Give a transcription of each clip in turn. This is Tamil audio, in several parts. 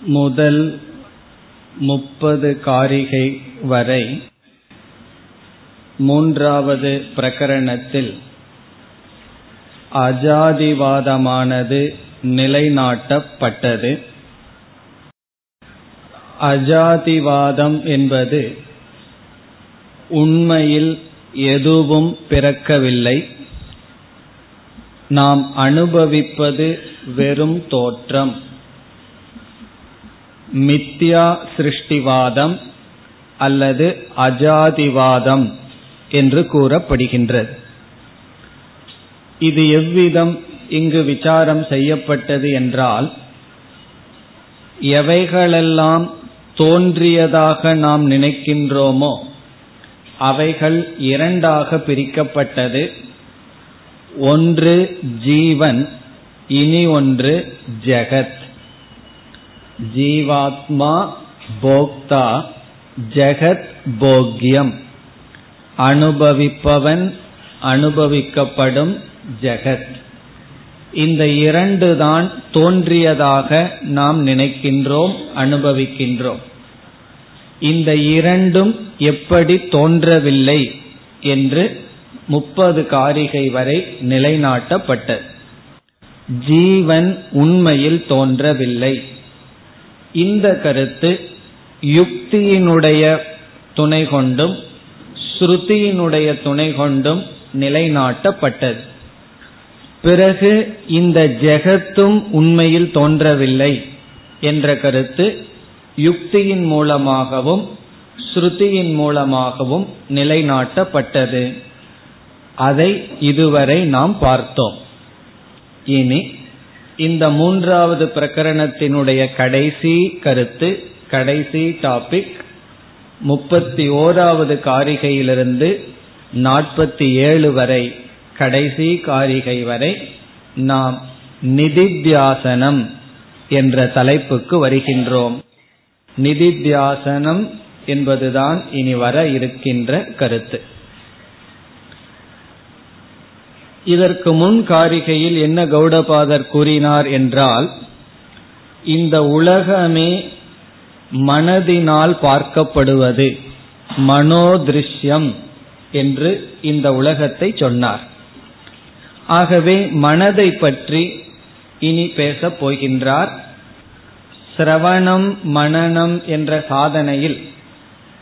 முதல் முப்பது காரிகை வரை மூன்றாவது பிரகரணத்தில் அஜாதிவாதமானது நிலைநாட்டப்பட்டது. அஜாதிவாதம் என்பது உண்மையில் எதுவும் பிறக்கவில்லை. நாம் அனுபவிப்பது வெறும் தோற்றம். மித்யா சிருஷ்டிவாதம் அல்லது அஜாதிவாதம் என்று கூறப்படுகின்றது. இது எவ்விதம் இங்கு விசாரம் செய்யப்பட்டது என்றால் எவைகளெல்லாம் தோன்றியதாக நாம் நினைக்கின்றோமோ அவைகள் இரண்டாக பிரிக்கப்பட்டது. ஒன்று ஜீவன் இனி ஒன்று ஜெகத். ஜீவாத்மா போக்தா ஜெகத் போக்யம். அனுபவிப்பவன் அனுபவிக்கப்படும் ஜெகத். இந்த இரண்டு தான் தோன்றியதாக நாம் நினைக்கின்றோம் அனுபவிக்கின்றோம். இந்த இரண்டும் எப்படி தோன்றவில்லை என்று முப்பது காரிகை வரை நிலைநாட்டப்பட்டது. ஜீவன் உண்மையில் தோன்றவில்லை. இந்த கருத்து யுக்தியினுடைய துணை கொண்டும் ஸ்ருதியினுடைய துணை கொண்டும் நிலைநாட்டப்பட்டது. பிறகு இந்த ஜெகத்தும் உண்மையில் தோன்றவில்லை என்ற கருத்து யுக்தியின் மூலமாகவும் ஸ்ருதியின் மூலமாகவும் நிலைநாட்டப்பட்டது. அதை இதுவரை நாம் பார்த்தோம். இனி இந்த மூன்றாவது பிரகரணத்தினுடைய கடைசி கருத்து கடைசி டாபிக் முப்பத்தி ஓராவது காரிகையிலிருந்து நாற்பத்தி ஏழு வரை கடைசி காரிகை வரை நாம் நிதித்தியாசனம் என்ற தலைப்புக்கு வருகின்றோம். நிதித்தியாசனம் என்பதுதான் இனி வர இருக்கின்ற கருத்து. இதற்கு முன் காரிகையில் என்ன கௌடபாதர் கூறினார் என்றால் இந்த உலகமே மனதினால் பார்க்கப்படுவது மனோதிருஷ்யம் என்று இந்த உலகத்தை சொன்னார். ஆகவே மனதை பற்றி இனி பேசப் போகின்றார். சிரவணம் மனநம் என்ற சாதனையில்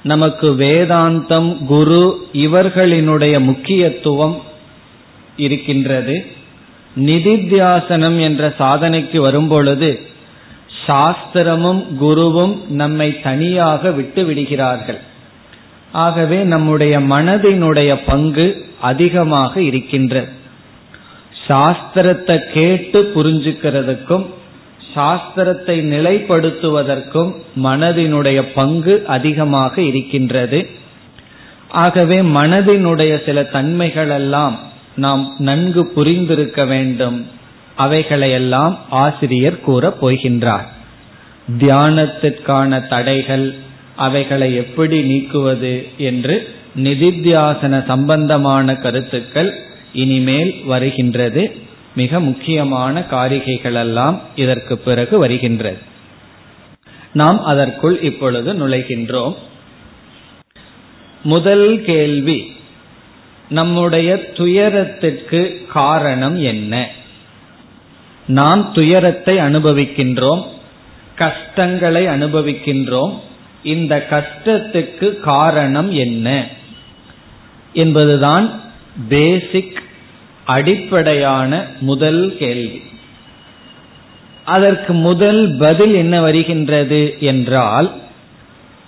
நமக்கு வேதாந்தம் குரு இவர்களினுடைய முக்கியத்துவம் இருக்கின்றது. நிதித்தியாசனம் என்ற சாதனைக்கு வரும்பொழுது சாஸ்திரமும் குருவும் நம்மை தனியாக விட்டு விடுகிறார்கள். ஆகவே நம்முடைய மனதினுடைய பங்கு அதிகமாக இருக்கின்றது. சாஸ்திரத்தை கேட்டு புரிஞ்சுக்கிறதுக்கும் சாஸ்திரத்தை நிலைப்படுத்துவதற்கும் மனதினுடைய பங்கு அதிகமாக இருக்கின்றது. ஆகவே மனதினுடைய சில தன்மைகள் எல்லாம் நாம் நன்கு புரிந்திருக்க வேண்டும். அவைகளையெல்லாம் ஆசிரியர் கூறப் போகின்றார். தியானத்திற்கான தடைகள் அவைகளை எப்படி நீக்குவது என்று நிதித்தியாசன சம்பந்தமான கருத்துக்கள் இனிமேல் வருகின்றது. மிக முக்கியமான காரிகைகளெல்லாம் இதற்கு பிறகு வருகின்றது. நாம் அதற்குள் இப்பொழுது நுழைகின்றோம். முதல் கேள்வி நம்முடைய துயரத்திற்கு காரணம் என்ன? நாம் துயரத்தை அனுபவிக்கின்றோம் கஷ்டங்களை அனுபவிக்கின்றோம் இந்த கஷ்டத்துக்கு காரணம் என்ன? என்பதுதான் பேசிக் அடிப்படையான முதல் கேள்வி. அதற்கு முதல் பதில் என்ன வருகின்றது என்றால்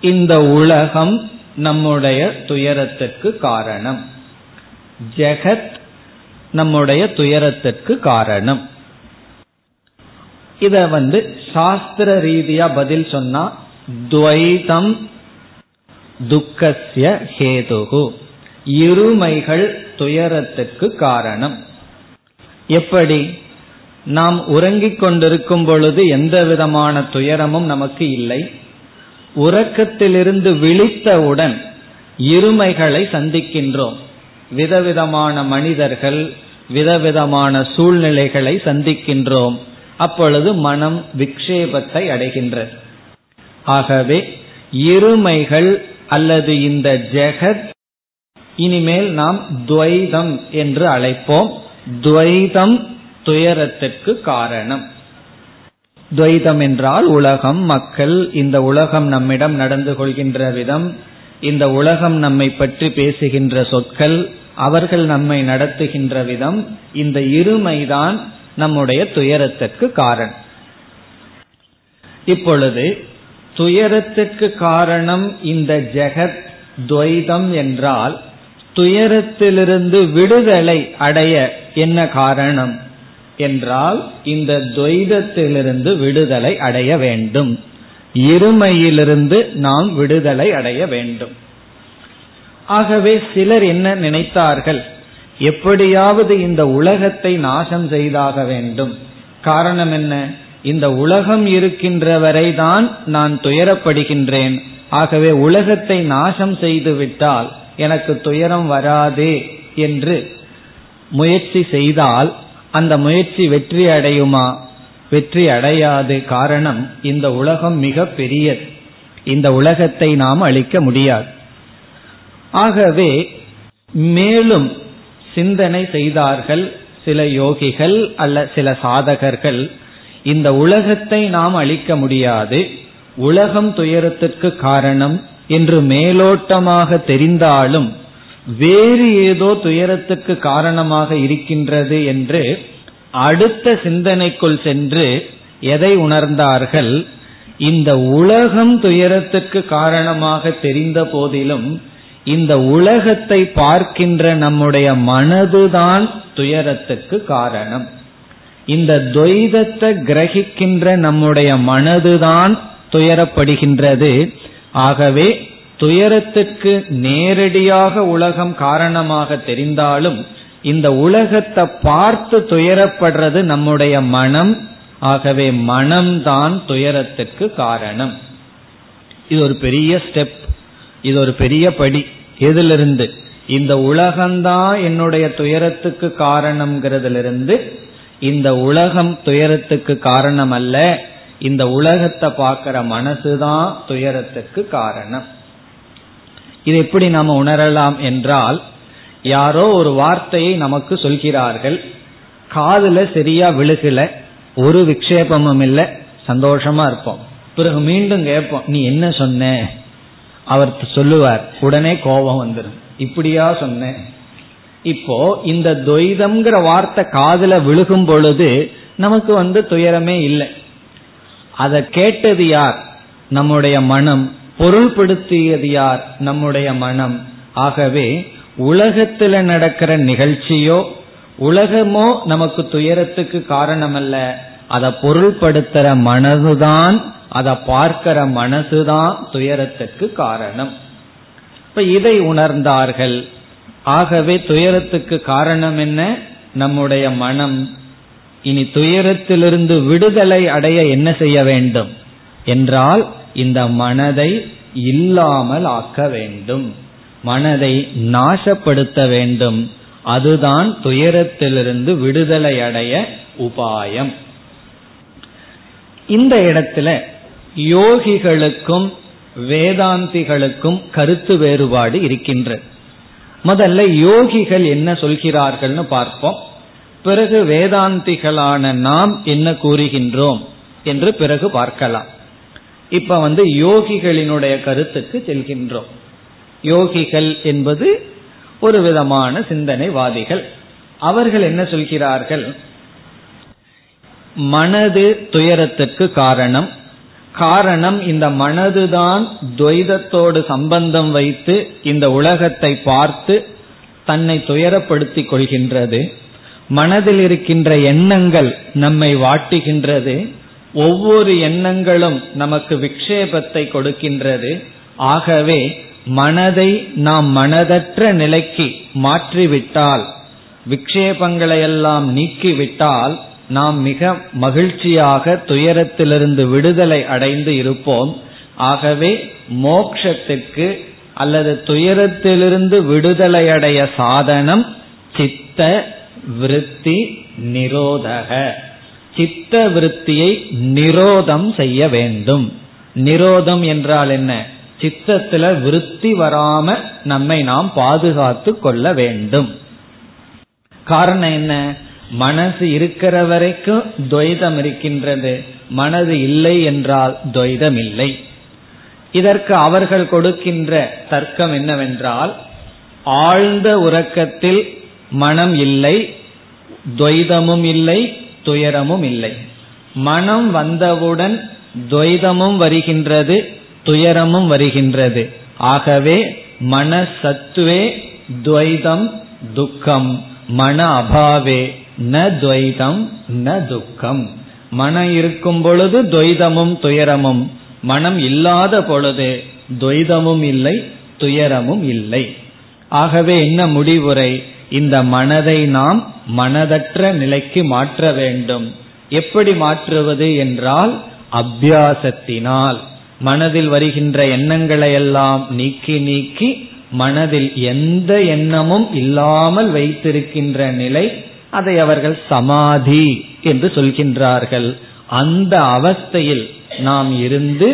இந்த உலகம் நம்முடைய துயரத்துக்கு காரணம். ஜெகத் நம்முடைய துயரத்திற்கு காரணம். இத வந்து சாஸ்திர ரீதியா பதில் சொன்னா துவைதம் துக்கசிய ஹேதுகு. இருமைகள் துயரத்துக்கு காரணம். எப்படி? நாம் உறங்கிக் கொண்டிருக்கும் பொழுது எந்த விதமான துயரமும் நமக்கு இல்லை. உறக்கத்திலிருந்து விழித்தவுடன் இருமைகளை சந்திக்கின்றோம். விதவிதமான மனிதர்கள் விதவிதமான சூழ்நிலைகளை சந்திக்கின்றோம். அப்பொழுது மனம் விக்ஷேபத்தை அடைகின்றது. ஆகவே இருமைகள் அல்லது இந்த ஜெகத் இனிமேல் நாம் துவைதம் என்று அழைப்போம். துவைதம் துயரத்திற்கு காரணம். துவைதம் என்றால் உலகம் மக்கள் இந்த உலகம் நம்மிடம் நடந்து கொள்கின்ற விதம் இந்த உலகம் நம்மை பற்றி பேசுகின்ற சொற்கள் அவர்கள் நம்மை நடத்துகின்ற விதம் இந்த இருமைதான் நம்முடைய துயரத்துக்கு காரணம். இப்பொழுது துயரத்துக்கு காரணம் இந்த ஜெகத் துவைதம் என்றால் துயரத்திலிருந்து விடுதலை அடைய என்ன காரணம் என்றால் இந்த துவைதத்திலிருந்து விடுதலை அடைய வேண்டும். இருமையிலிருந்து நாம் விடுதலை அடைய வேண்டும். ஆகவே சிலர் என்ன நினைத்தார்கள்? எப்படியாவது இந்த உலகத்தை நாசம் செய்தாக வேண்டும். காரணம் என்ன? இந்த உலகம் இருக்கின்ற வரைதான் நான் துயரப்படுகின்றேன். ஆகவே உலகத்தை நாசம் செய்து விட்டால் எனக்கு துயரம் வராதே என்று முயற்சி செய்தால் அந்த முயற்சி வெற்றி அடையுமா? வெற்றி அடையாது காரணம் இந்த உலகம் மிக பெரியது. இந்த உலகத்தை நாம் அழிக்க முடியாது. ஆகவே மேலும் சிந்தனை செய்தார்கள் சில யோகிகள் அல்ல சில சாதகர்கள். இந்த உலகத்தை நாம் அழிக்க முடியாது. உலகம் துயரத்திற்கு காரணம் என்று மேலோட்டமாக தெரிந்தாலும் வேறு ஏதோ துயரத்துக்கு காரணமாக இருக்கின்றது என்று அடுத்த சிந்தனைக்குள் சென்று எதை உணர்ந்தார்கள்? இந்த உலகம் துயரத்துக்கு காரணமாக தெரிந்த போதிலும் இந்த உலகத்தை பார்க்கின்ற நம்முடைய மனதுதான் துயரத்துக்கு காரணம். இந்த துவைதத்தை கிரகிக்கின்ற நம்முடைய மனதுதான் துயரப்படுகின்றது. ஆகவே துயரத்துக்கு நேரடியாக உலகம் காரணமாக தெரிந்தாலும் இந்த உலகத்தை பார்த்து துயரப்படுறது நம்முடைய மனம். ஆகவே மனம்தான் துயரத்துக்கு காரணம். இது ஒரு பெரிய ஸ்டெப் இது ஒரு பெரிய படி. எதிலிருந்து? இந்த உலகம்தான் என்னுடைய துயரத்துக்கு காரணம்ங்கிறதிலிருந்து இந்த உலகம் துயரத்துக்கு காரணம் அல்ல இந்த உலகத்தை பார்க்கிற மனசுதான் துயரத்துக்கு காரணம். இது எப்படி நாம உணரலாம் என்றால் யாரோ ஒரு வார்த்தையை நமக்கு சொல்கிறார்கள். காதுல சரியா விழுகல. ஒரு விக்ஷேபமும் இல்லை. சந்தோஷமா இருப்போம். பிறகு மீண்டும் கேட்போம் நீ என்ன சொன்ன? அவர் சொல்லுவார் உடனே கோபம் வந்துடும் இப்படியா சொன்னேன் இப்போ இந்த துவைதம்ங்கிற வார்த்தை காதல விழுகும் பொழுது நமக்கு வந்து துயரமே இல்லை. அதை கேட்டது யார்? நம்முடைய மனம். பொருள்படுத்தியது யார்? நம்முடைய மனம். ஆகவே உலகத்துல நடக்கிற நிகழ்ச்சியோ உலகமோ நமக்கு துயரத்துக்கு காரணம் அல்ல அதை பொருள்படுத்துற மனதுதான் அதை பார்க்கிற மனசுதான் துயரத்துக்கு காரணம். இப்ப இதை உணர்ந்தார்கள். ஆகவே துயரத்துக்கு காரணம் என்ன? நம்முடைய மனம் இனி துயரத்திலிருந்து விடுதலை அடைய என்ன செய்ய வேண்டும்? என்றால் இந்த மனதை இல்லாமல் ஆக்க வேண்டும். மனதை நாசப்படுத்த வேண்டும். அதுதான் துயரத்திலிருந்து விடுதலை அடைய உபாயம். இந்த இடத்துல யோகிகளுக்கும் வேதாந்திகளுக்கும் கருத்து வேறுபாடு இருக்கின்றது முதல்ல யோகிகள் என்ன சொல்கிறார்கள்னு பார்ப்போம். பிறகு வேதாந்திகளான நாம் என்ன கூறுகின்றோம் என்று பிறகு பார்க்கலாம். இப்ப வந்து யோகிகளினுடைய கருத்துக்கு செல்கின்றோம். யோகிகள் என்பது ஒரு விதமான சிந்தனைவாதிகள். அவர்கள் என்ன சொல்கிறார்கள்? மனது துயரத்துக்கு காரணம். காரணம் இந்த மனதுதான் துவைதத்தோடு சம்பந்தம் வைத்து இந்த உலகத்தை பார்த்து தன்னை துயரப்படுத்திக் கொள்கின்றது. மனதில் இருக்கின்ற எண்ணங்கள் நம்மை வாட்டுகின்றது. ஒவ்வொரு எண்ணங்களும் நமக்கு விக்ஷேபத்தை கொடுக்கின்றது. ஆகவே மனதை நாம் மனதற்ற நிலைக்கு மாற்றிவிட்டால் விக்ஷேபங்களையெல்லாம் நீக்கிவிட்டால் நாம் மிக மகிழ்ச்சியாக துயரத்திலிருந்து விடுதலை அடைந்து இருப்போம். ஆகவே மோக்ஷத்துக்கு அல்லது துயரத்திலிருந்து விடுதலை அடைய சாதனம் சித்த விருத்தி நிரோதக. சித்த விருத்தியை நிரோதம் செய்ய வேண்டும். நிரோதம் என்றால் என்ன? சித்தத்துல விருத்தி வராம நம்மை நாம் பாதுகாத்து கொள்ள வேண்டும். காரணம் என்ன? மனசு இருக்கிற வரைக்கும் துவைதம் இருக்கின்றது. மனது இல்லை என்றால் துவைதம் இல்லை. இதற்கு அவர்கள் கொடுக்கின்ற தர்க்கம் என்னவென்றால் ஆழ்ந்த உறக்கத்தில் மனம் இல்லை துவைதமும் இல்லை துயரமும் இல்லை. மனம் வந்தவுடன் துவைதமும் வருகின்றது துயரமும் வருகின்றது. ஆகவே மனசத்துவே துவைதம் துக்கம் மன அபாவே. ந துவைதம் ந துக்கம். மனம் இருக்கும் பொழுது துவைதமும் துயரமும். மனம் இல்லாத பொழுது துவைதமும் இல்லை துயரமும் இல்லை. ஆகவே என்ன முடிவுரை? இந்த மனதை நாம் மனதற்ற நிலைக்கு மாற்ற வேண்டும். எப்படி மாற்றுவது என்றால் அபியாசத்தினால். மனதில் வருகின்ற எண்ணங்களை எல்லாம் நீக்கி நீக்கி மனதில் எந்த எண்ணமும் இல்லாமல் வைத்திருக்கின்ற நிலை அதை அவர்கள் சமாதி என்று சொல்கின்றார்கள். அந்த அவஸ்தையில் நாம் இருந்து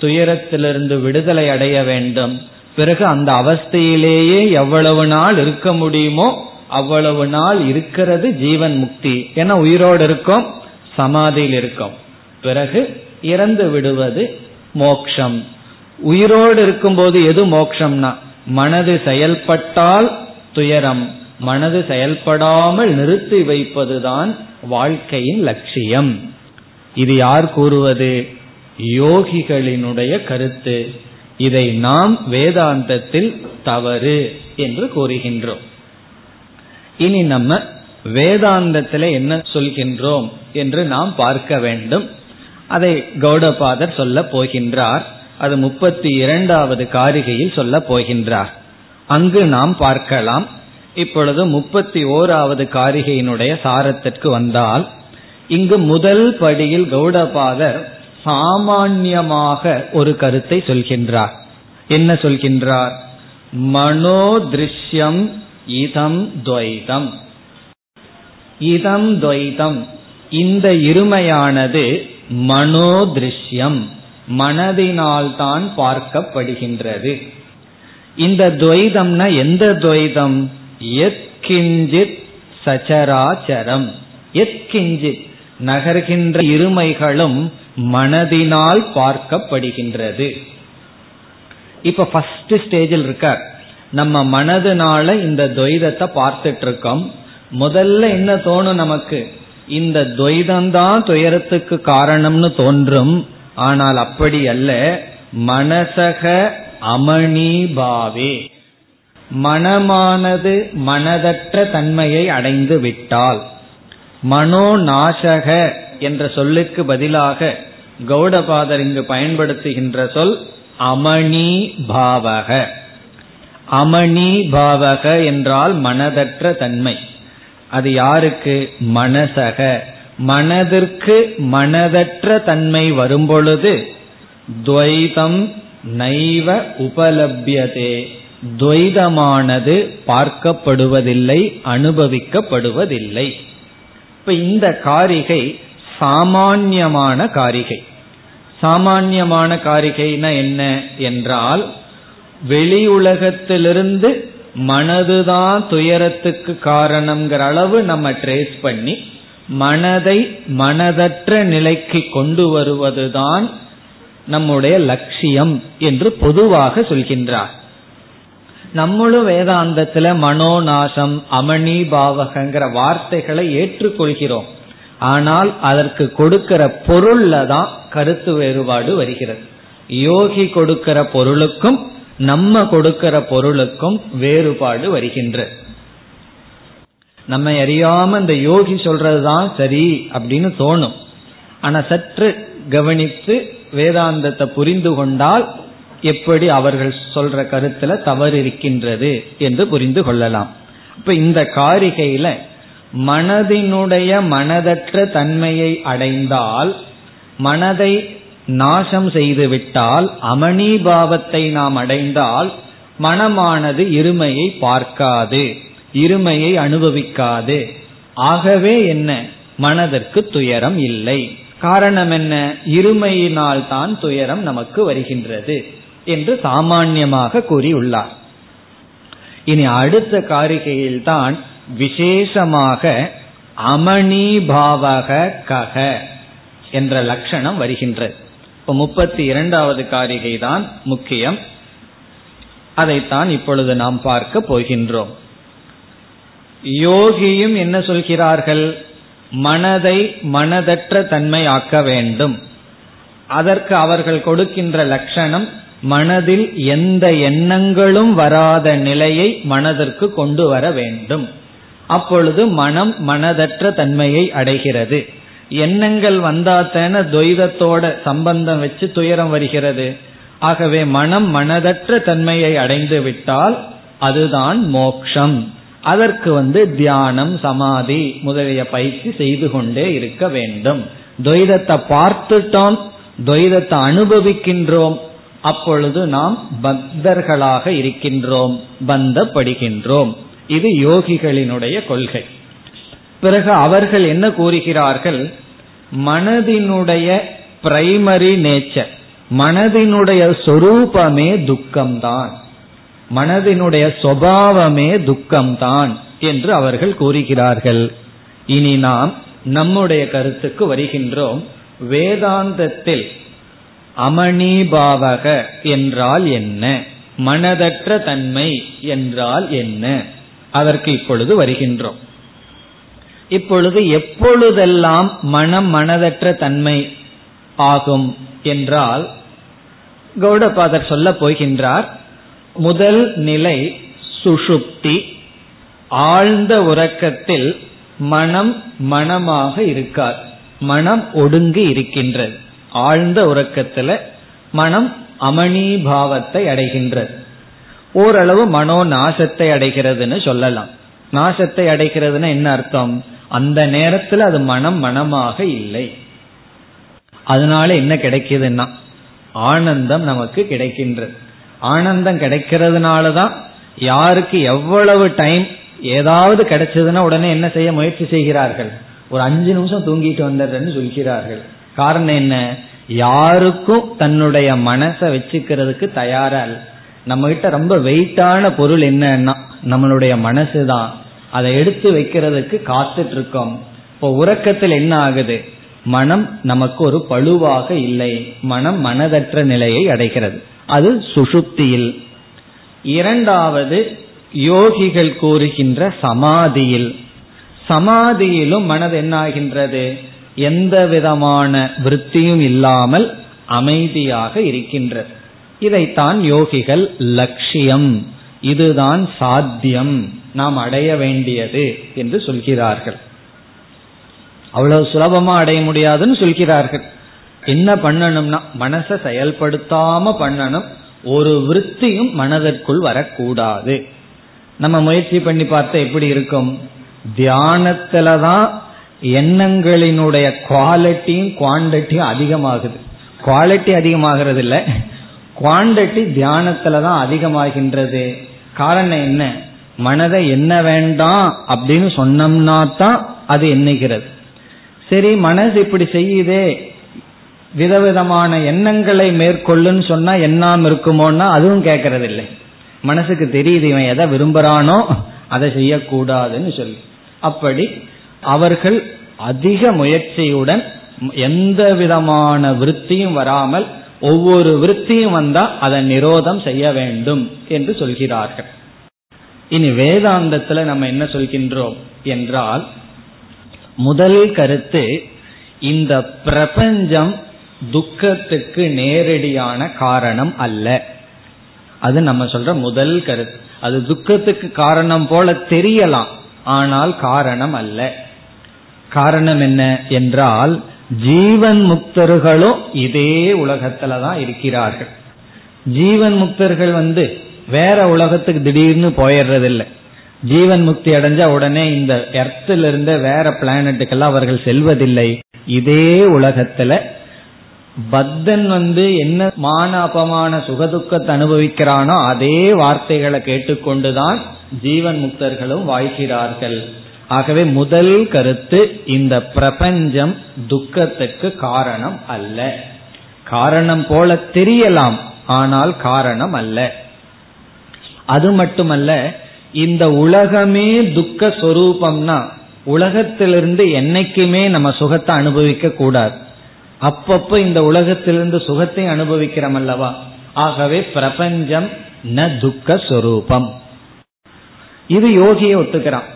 துயரத்திலிருந்து விடுதலை அடைய வேண்டும். பிறகு அந்த அவஸ்தையிலேயே எவ்வளவு நாள் இருக்க முடியுமோ அவ்வளவு நாள் இருக்கிறது ஜீவன் முக்தி என உயிரோடு இருக்கும் சமாதியில் இருக்கும். பிறகு இறந்து விடுவது மோக்ஷம். உயிரோடு இருக்கும்போது எது மோக்ஷம்னா மனது செயல்பட்டால் துயரம். மனது செயல்படாமல் நிறுத்தி வைப்பதுதான் வாழ்க்கையின் லட்சியம். இது யார் கூறுவது? யோகிகளினுடைய கருத்து. இதை நாம் வேதாந்தத்தில் தவறு என்று கூறுகின்றோம். இனி நம்ம வேதாந்தத்தில் என்ன சொல்கின்றோம் என்று நாம் பார்க்க வேண்டும். அதை கௌடபாதர் சொல்ல போகின்றார். அது முப்பத்தி இரண்டாவது காரிகையில் சொல்ல போகின்றார். அங்கு நாம் பார்க்கலாம். இப்பொழுது முப்பத்தி ஓராவது காரிகையினுடைய சாரத்திற்கு வந்தால் இங்கு முதல் படியில் கௌடபாதர் சாமான்யமாக ஒரு கருத்தை சொல்கின்றார். என்ன சொல்கின்றார்? மனோதிருஷ்யம் இதம் துவைதம். இதம் துவைதம். இந்த இருமையானது மனோதிருஷ்யம் மனதினால்தான் பார்க்கப்படுகின்றது. இந்த துவைதம்னா எந்த துவைதம்? எத்கிஞ்சித் சச்சராச்சரம். எத்கிஞ்சித் நகர்கின்ற இருமைகளும் மனதினால் பார்க்கப்படுகின்றது. இப்ப ஃபர்ஸ்ட் ஸ்டேஜில் இருக்கார் நம்ம மனதுனால இந்த துவைதத்தை பார்த்துட்டு இருக்கோம் முதல்ல என்ன தோணும் நமக்கு? இந்த துவைதம்தான் துயரத்துக்கு காரணம்னு தோன்றும். ஆனால் அப்படி அல்ல. மனசக அமணிபாவே. மனமானது மனதற்ற தன்மையை அடைந்து விட்டால் மனோநாசக என்ற சொல்லுக்கு பதிலாக கௌடபாதர் இங்கு பயன்படுத்துகின்ற சொல் அமணி பாவக அமணி பாவக என்றால் மனதற்ற தன்மை. அது யாருக்கு? மனசக. மனதிற்கு மனதற்ற தன்மை வரும்பொழுது துவைதம் நைவ உபலபியதே. துவைதமானது பார்க்கப்படுவதில்லை அனுபவிக்கப்படுவதில்லை. இப்ப இந்த காரிகை சாமான்யமான காரிகை. சாமான்யமான காரிகைனா என்ன என்றால் வெளி உலகத்திலிருந்து மனதுதான் துயரத்துக்கு காரணம்ங்கிற அளவு நம்ம ட்ரேஸ் பண்ணி மனதை மனதற்ற நிலைக்கு கொண்டு வருவதுதான் நம்முடைய லட்சியம் என்று பொதுவாக சொல்கின்றார். நம்மளும் வேதாந்தத்துல மனோநாசம் அமணி பாவகங்கிற வார்த்தைகளை ஏற்றுக்கொள்கிறோம். ஆனால் அதற்கு கொடுக்கிற பொருள்ல தான் கருத்து வேறுபாடு வருகிறது. யோகி கொடுக்கிற பொருளுக்கும் நம்ம கொடுக்கிற பொருளுக்கும் வேறுபாடு வருகின்ற. நம்ம அறியாம இந்த யோகி சொல்றதுதான் சரி அப்படின்னு தோணும். ஆனா சற்று கவனித்து வேதாந்தத்தை புரிந்து கொண்டால் எப்படி அவர்கள் சொல்ற கருத்துல தவறு இருக்கின்றது என்று புரிந்து கொள்ளலாம். இப்ப இந்த காரிகையில மனதினுடைய மனதற்ற தன்மையை அடைந்தால் மனதை நாசம் செய்துவிட்டால் அமணிபாவத்தை நாம் அடைந்தால் மனமானது இருமையை பார்க்காது இருமையை அனுபவிக்காது. ஆகவே என்ன? மனதிற்கு துயரம் இல்லை. காரணம் என்ன? இருமையினால் தான் துயரம் நமக்கு வருகின்றது. என்று சாமான்யமாக கூறியுள்ளார். இனி அடுத்த காரிகையில் தான் விசேஷமாக அமணிபாவக கக என்ற லட்சணம் வருகின்றது. இப்ப முப்பத்தி இரண்டாவது காரிகை தான் முக்கியம். அதைத்தான் இப்பொழுது நாம் பார்க்க போகின்றோம். யோகியும் என்ன சொல்கிறார்கள்? மனதை மனதற்ற தன்மை ஆக்க வேண்டும். அதற்கு அவர்கள் கொடுக்கின்ற லட்சணம் மனதில் எந்த எண்ணங்களும் வராத நிலையை மனதிற்கு கொண்டு வர வேண்டும். அப்பொழுது மனம் மனதற்ற தன்மையை அடைகிறது. எண்ணங்கள் வந்தாத்தன துவைதத்தோட சம்பந்தம் வச்சு துயரம் வருகிறது. ஆகவே மனம் மனதற்ற தன்மையை அடைந்து விட்டால் அதுதான் மோக்ஷம். அதற்கு வந்து தியானம் சமாதி முதலிய பயிற்சி செய்து கொண்டே இருக்க வேண்டும். துவைதத்தை பார்த்துட்டோம் துவைதத்தை அனுபவிக்கின்றோம் அப்பொழுது நாம் பக்தர்களாக இருக்கின்றோம் பந்தப்படுகின்றோம். இது யோகிகளினுடைய கொள்கை. பிறகு அவர்கள் என்ன கூறுகிறார்கள்? மனதினுடைய பிரைமரி நேச்சர் மனதினுடைய சொரூபமே துக்கம்தான். மனதினுடைய சுவாவமே துக்கம்தான் என்று அவர்கள் கூறுகிறார்கள். இனி நாம் நம்முடைய கருத்துக்கு வருகின்றோம். வேதாந்தத்தில் அமணிபாவக என்றால் என்ன? மனதற்ற தன்மை என்றால் என்ன? அதற்கு இப்பொழுது வருகின்றோம். இப்பொழுது எப்பொழுதெல்லாம் மனம் மனதற்ற தன்மை ஆகும் என்றால் கௌடபாதர் சொல்ல போகின்றார் முதல் நிலை சுஷுப்தி ஆழ்ந்த உறக்கத்தில் மனம் மனமாக இருக்கார் மனம் ஒடுங்கி இருக்கின்றது. ஆழ்ந்த உறக்கத்துல மனம் அமணிபாவத்தை அடைகின்றது ஓரளவு மனோ நாசத்தை அடைகிறதுன்னு சொல்லலாம். நாசத்தை அடைகிறதுன்னு என்ன அர்த்தம்? அந்த நேரத்தில் அது மனம் மனமாக இல்லை. அதனால என்ன கிடைக்குதுன்னா ஆனந்தம் நமக்கு கிடைக்கின்றது ஆனந்தம் கிடைக்கிறதுனாலதான் யாருக்கு எவ்வளவு டைம் ஏதாவது கிடைச்சதுன்னா உடனே என்ன செய்ய முயற்சி செய்கிறார்கள்? ஒரு அஞ்சு நிமிஷம் தூங்கிட்டு வந்துடுறேன்னு சொல்கிறார்கள். காரணம் என்ன? யாருக்கும் தன்னுடைய மனசை வச்சுக்கிறதுக்கு தயாரா நம்ம கிட்ட ரொம்ப வெயிட்டான பொருள் என்னன்னா நம்மளுடைய மனசு தான் அதை எடுத்து வைக்கிறதுக்கு காத்துட்டு இருக்கோம் இப்போ உறக்கத்தில் என்ன ஆகுது? மனம் நமக்கு ஒரு பழுவாக இல்லை. மனம் மனதற்ற நிலையை அடைகிறது. அது சுசுப்தியில். இரண்டாவது யோகிகள் கூறுகின்ற சமாதியில். சமாதியிலும் மனது என்ன ஆகின்றது? எந்த விதமான விற்த்தியும் இல்லாமல் அமைதியாக இருக்கின்றது இதைத்தான் யோகிகள் லட்சியம். இதுதான் சாத்தியம். நாம் அடைய வேண்டியது என்று சொல்கிறார்கள். அவ்வளவு சுலபமா அடைய முடியாதுன்னு சொல்கிறார்கள். என்ன பண்ணணும்னா மனசை செயல்படுத்தாம பண்ணணும். ஒரு விற்த்தியும் மனதிற்குள் வரக்கூடாது. நம்ம முயற்சி பண்ணி பார்த்தா எப்படி இருக்கும்? தியானத்துலதான் எண்ணங்களினுடைய குவாலிட்டியும் குவான்டிட்டியும் அதிகமாகுது. குவாலிட்டி அதிகமாகிறது இல்ல குவான்டிட்டி தியானத்துல தான் அதிகமாகின்றது. காரணம் என்ன? மனதை என்ன வேண்டாம் அப்படின்னு சொன்னோம்னா தான் அது எண்ணுகிறது. சரி மனசு இப்படி செய்யுதே. விதவிதமான எண்ணங்களை மேற்கொள்ளுன்னு சொன்னா எண்ணாம இருக்குமோன்னா அதுவும் கேட்கறது இல்லை மனசுக்கு தெரியுது இவன் எதை விரும்புறானோ அதை செய்யக்கூடாதுன்னு சொல்லி. அப்படி அவர்கள் அதிக முயற்சியுடன் எந்த விதமான விருத்தியும் வராமல் ஒவ்வொரு விருத்தியும் வந்தா அதை நிரோதம் செய்ய வேண்டும் என்று சொல்கிறார்கள். இனி வேதாந்தத்துல நம்ம என்ன சொல்கின்றோம் என்றால் முதல் கருத்து இந்த பிரபஞ்சம் துக்கத்துக்கு நேரடியான காரணம் அல்ல. அது நம்ம சொல்ற முதல் கருத்து. அது துக்கத்துக்கு காரணம் போல தெரியலாம் ஆனால் காரணம் அல்ல. காரணம் என்ன என்றால் ஜீவன் முக்தர்களும் இதே உலகத்துல தான் இருக்கிறார்கள். ஜீவன் முக்தர்கள் வந்து வேற உலகத்துக்கு திடீர்னு போயிடுறதில்லை. ஜீவன் முக்தி அடைஞ்சா உடனே இந்த எர்த்தில் இருந்த வேற பிளானட்டுக்கெல்லாம் அவர்கள் செல்வதில்லை. இதே உலகத்துல பத்தன் வந்து என்ன மான அபமான சுகதுக்கத்தை அனுபவிக்கிறானோ அதே வார்த்தைகளை கேட்டுக்கொண்டுதான் ஜீவன் முக்தர்களும் வாழ்கிறார்கள். ஆகவே முதல் கருத்து இந்த பிரபஞ்சம் துக்கத்துக்கு காரணம் அல்ல. காரணம் போல தெரியலாம் ஆனால் காரணம் அல்ல. அது மட்டுமல்ல இந்த உலகமே துக்க சொரூபம்னா உலகத்திலிருந்து என்னைக்குமே நம்ம சுகத்தை அனுபவிக்க கூடாது. அப்பப்போ இந்த உலகத்திலிருந்து சுகத்தை அனுபவிக்கிறோம் அல்லவா? ஆகவே பிரபஞ்சம் ந துக்க சொரூபம். இது யோகியை ஒத்துக்கிறான்.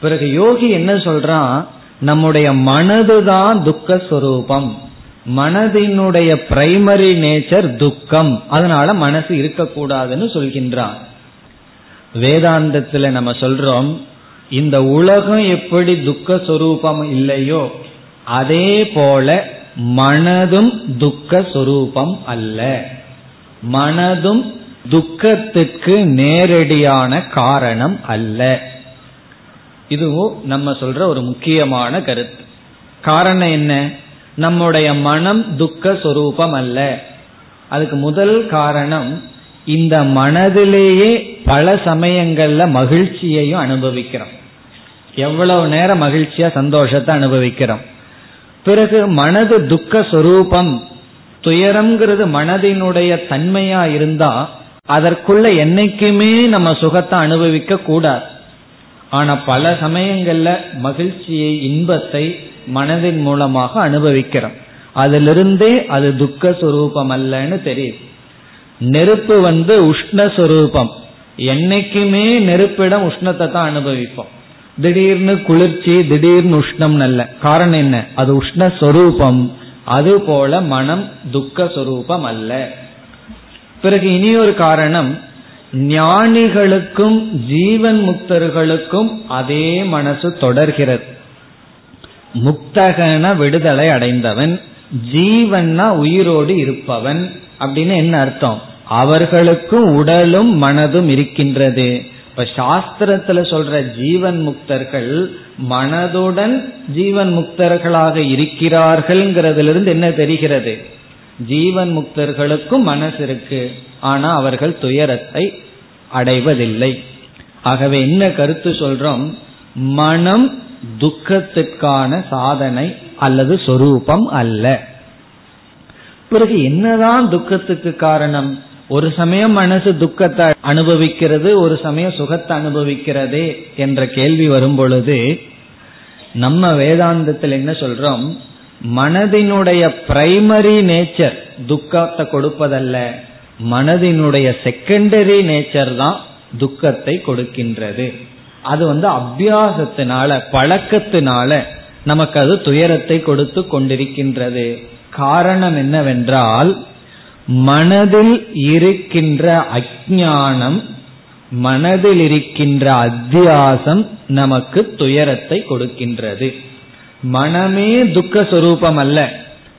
பிறகு யோகி என்ன சொல்றான்? நம்முடைய மனதுதான் துக்க சொரூபம் மனதினுடைய பிரைமரி நேச்சர் துக்கம். அதனால மனசு இருக்கக்கூடாதுன்னு சொல்கின்றான். வேதாந்தத்துல நம்ம சொல்றோம் இந்த உலகம் எப்படி துக்க சொரூபம் இல்லையோ அதே போல மனதும் துக்க சொரூபம் அல்ல. மனதும் துக்கத்துக்கு நேரடியான காரணம் அல்ல. இதுவும் நம்ம சொல்ற ஒரு முக்கியமான கருத்து. காரணம் என்ன? நம்முடைய மனம் துக்க சொரூபம் அல்ல. அதுக்கு முதல் காரணம் இந்த மனதிலேயே பல சமயங்கள்ல மகிழ்ச்சியையும் அனுபவிக்கிறோம். எவ்வளவு நேரம் மகிழ்ச்சியா சந்தோஷத்தை அனுபவிக்கிறோம். பிறகு மனது துக்க சொரூபம் துயரம்ங்கிறது மனதினுடைய தன்மையா இருந்தா அதற்குள்ள என்னைக்குமே நம்ம சுகத்தை அனுபவிக்க கூடாது ஆனா பல சமயங்கள்ல மகிழ்ச்சியை இன்பத்தை மனதின் மூலமாக அனுபவிக்கிறோம். அதிலிருந்தே அது துக்க சுரூபம் அல்லன்னு தெரியுது. நெருப்பு வந்து உஷ்ணஸ்வரூபம் என்னைக்குமே நெருப்பிடம் உஷ்ணத்தை தான் அனுபவிப்போம். திடீர்னு குளிர்ச்சி திடீர்னு உஷ்ணம் அல்ல. காரணம் என்ன? அது உஷ்ணஸ்வரூபம் அது போல மனம் துக்க சொரூபம் அல்ல. பிறகு இனி ஒரு காரணம். ஞானிகளுக்கும் ஜீவன் முக்தர்களுக்கும் அதே மனசு தொடர்கிறது. முக்தகன விடுதலை அடைந்தவன் ஜீவன்னா உயிரோடு இருப்பவன் அப்படின்னு என்ன அர்த்தம்? அவர்களுக்கும் உடலும் மனதும் இருக்கின்றது. இப்ப சாஸ்திரத்துல சொல்ற ஜீவன் முக்தர்கள் மனதுடன் ஜீவன் முக்தர்களாக இருக்கிறார்கள்ங்கிறதுல என்ன தெரிகிறது? ஜீவன் முக்தர்களுக்கும் மனசு இருக்கு. ஆனா அவர்கள் துயரத்தை அடைவதில்லை. ஆகவே என்ன கருத்து சொல்றோம்? மனம் துக்கத்திற்கான சாதனை அல்லது சொரூபம் அல்ல. பிறகு என்னதான் துக்கத்துக்கு காரணம்? ஒரு சமயம் மனசு துக்கத்தை அனுபவிக்கிறது ஒரு சமயம் சுகத்தை அனுபவிக்கிறதே என்ற கேள்வி வரும் பொழுது நம்ம வேதாந்தத்தில் என்ன சொல்றோம்? மனதினுடைய பிரைமரி நேச்சர் துக்கத்தை கொடுப்பதல்ல. மனதினுடைய செகண்டரி நேச்சர் தான் துக்கத்தை கொடுக்கின்றது. அது வந்து அபியாசத்தினால பழக்கத்தினால நமக்கு அது துயரத்தை கொடுத்து கொண்டிருக்கின்றது. காரணம் என்னவென்றால் மனதில் இருக்கின்ற அஜானம் மனதில் இருக்கின்ற அத்தியாசம் நமக்கு துயரத்தை கொடுக்கின்றது. மனமே துக்க சொரூபம் அல்ல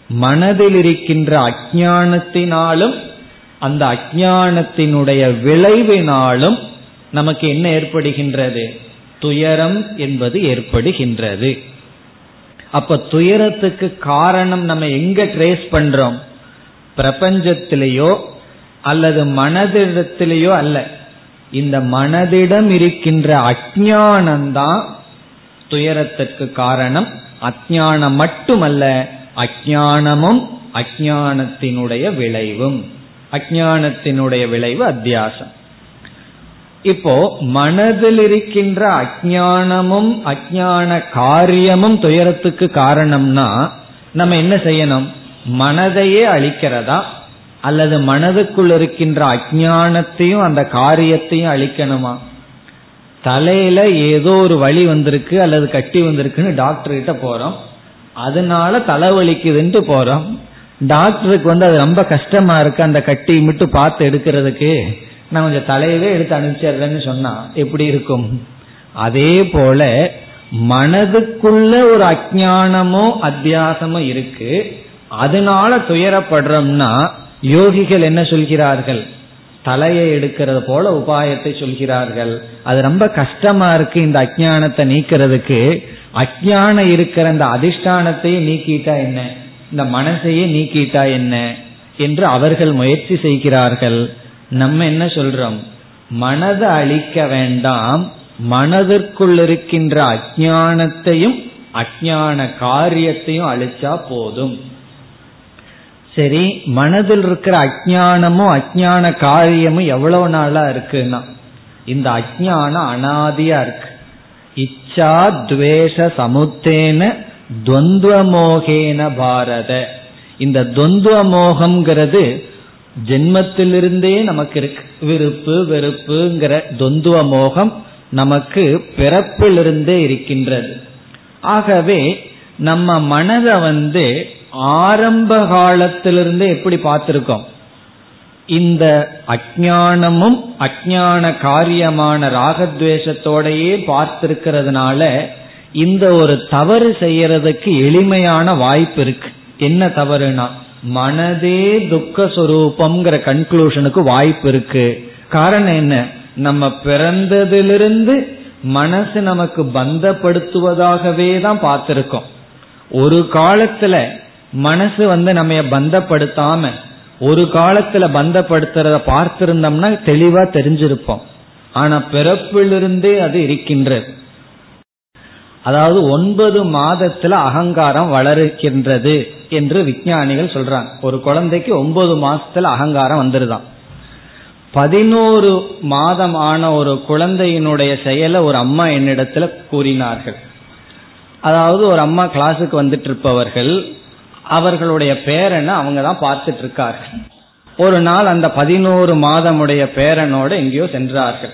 மனதில் இருக்கின்ற அஜானத்தினாலும் அந்த அஜானத்தினுடைய விளைவினாலும் நமக்கு என்ன ஏற்படுகின்றது? துயரம் என்பது ஏற்படுகின்றது. அப்ப துயரத்துக்கு காரணம் நம்ம எங்க ட்ரேஸ் பண்றோம்? பிரபஞ்சத்திலேயோ அல்லது மனதிடத்திலேயோ அல்ல. இந்த மனதிடம் இருக்கின்ற அஜானந்தான் துயரத்திற்கு காரணம். அஜானம் மட்டுமல்ல அஜானமும் அஜானத்தினுடைய விளைவும். அஜானத்தினுடைய விளைவு அத்தியாசம். இப்போ மனதில் இருக்கின்ற அஜானமும் அஜான காரியமும் துயரத்துக்கு காரணம்னா நம்ம என்ன செய்யணும்? மனதையே அழிக்கிறதா? அல்லது மனதுக்குள் இருக்கின்ற அஜானத்தையும் அந்த காரியத்தையும் அழிக்கணுமா? தலையில ஏதோ ஒரு வழி வந்திருக்கு அல்லது கட்டி வந்திருக்குன்னு டாக்டர் கிட்ட போறோம். அதனால தலைவலிக்குதுன்ட்டு போறோம். டாக்டருக்கு வந்து அது ரொம்ப கஷ்டமா இருக்கு. அந்த கட்டி மட்டும் பார்த்து எடுக்கிறதுக்கு நான் கொஞ்சம் தலையவே எடுத்து அனுப்பிச்சிடுறேன்னு சொன்னா எப்படி இருக்கும்? அதே போல மனதுக்குள்ள ஒரு அஜானமோ அத்தியாசமோ இருக்கு. அதனால துயரப்படுறோம்னா யோகிகள் என்ன சொல்கிறார்கள்? தலையை எடுக்கிறது போல உபாயத்தை சொல்கிறார்கள். அது ரொம்ப கஷ்டமா இருக்கு இந்த அஜானத்தை நீக்கிறதுக்கு. அஜானம் இருக்கிற அந்த அதிஷ்டானத்தையும் நீக்கிட்டா என்ன? இந்த மனசையே நீக்கிட்டா என்ன என்று அவர்கள் முயற்சி செய்கிறார்கள். நம்ம என்ன சொல்றோம்? மனதை அழிக்க வேண்டாம். மனதிற்குள் இருக்கின்ற அஜானத்தையும் அஜான காரியத்தையும் அழிச்சா போதும். சரி மனதில் இருக்கிற அஜானமும் அஜான காரியமும் எவ்வளவு நாளா இருக்குன்னா இந்த அஜானம் அனாதியா இருக்கு. இச்சா துவேஷ சமுத்தேன துவந்துவமோகேன பாரத. இந்த துவந்துவ மோகம்ங்கிறது ஜென்மத்திலிருந்தே நமக்கு இருக்கு. விருப்பு வெறுப்புங்கிற துவந்துவ மோகம் நமக்கு பிறப்பிலிருந்தே இருக்கின்றது. ஆகவே நம்ம மனதை வந்து ஆரம்ப காலத்திலிருந்தே எப்படி பார்த்திருக்கோம்? இந்த அஜானமும் அஜான காரியமான ராகத்வேஷத்தோடையே பார்த்திருக்கிறதுனால இந்த ஒரு தவறு செய்யறதுக்கு எளிமையான வாய்ப்பு இருக்கு. என்ன தவறுனா மனதே துக்க சொரூபம்ங்கிற கன்க்ளூஷனுக்கு வாய்ப்பு இருக்கு. காரணம் என்ன? நம்ம பிறந்ததிலிருந்து மனசு நமக்கு பந்தப்படுத்துவதாகவே தான் பார்த்திருக்கோம். ஒரு காலத்துல மனசு வந்து நம்ம பந்தப்படுத்தாம ஒரு காலத்துல பந்தப்படுத்துறத பார்த்திருந்தோம்னா தெளிவா தெரிஞ்சிருப்போம். ஆனா பிறப்பிலிருந்தே அது இருக்கின்றது. அதாவது ஒன்பது மாதத்துல அகங்காரம் வளருகின்றது என்று விஞ்ஞானிகள் சொல்றாங்க. ஒரு குழந்தைக்கு ஒன்பது மாசத்துல அகங்காரம் வந்துருதான். பதினோரு மாதம் ஆன ஒரு குழந்தையினுடைய செயலை ஒரு அம்மா என்னிடத்துல கூறினார்கள். அதாவது ஒரு அம்மா கிளாஸுக்கு வந்துட்டு இருப்பவர்கள் அவர்களுடைய பேரனை அவங்க தான் பார்த்துட்டு இருக்கார்கள் ஒரு நாள் அந்த பதினோரு மாதமுடைய பேரனோட எங்கேயோ சென்றார்கள்.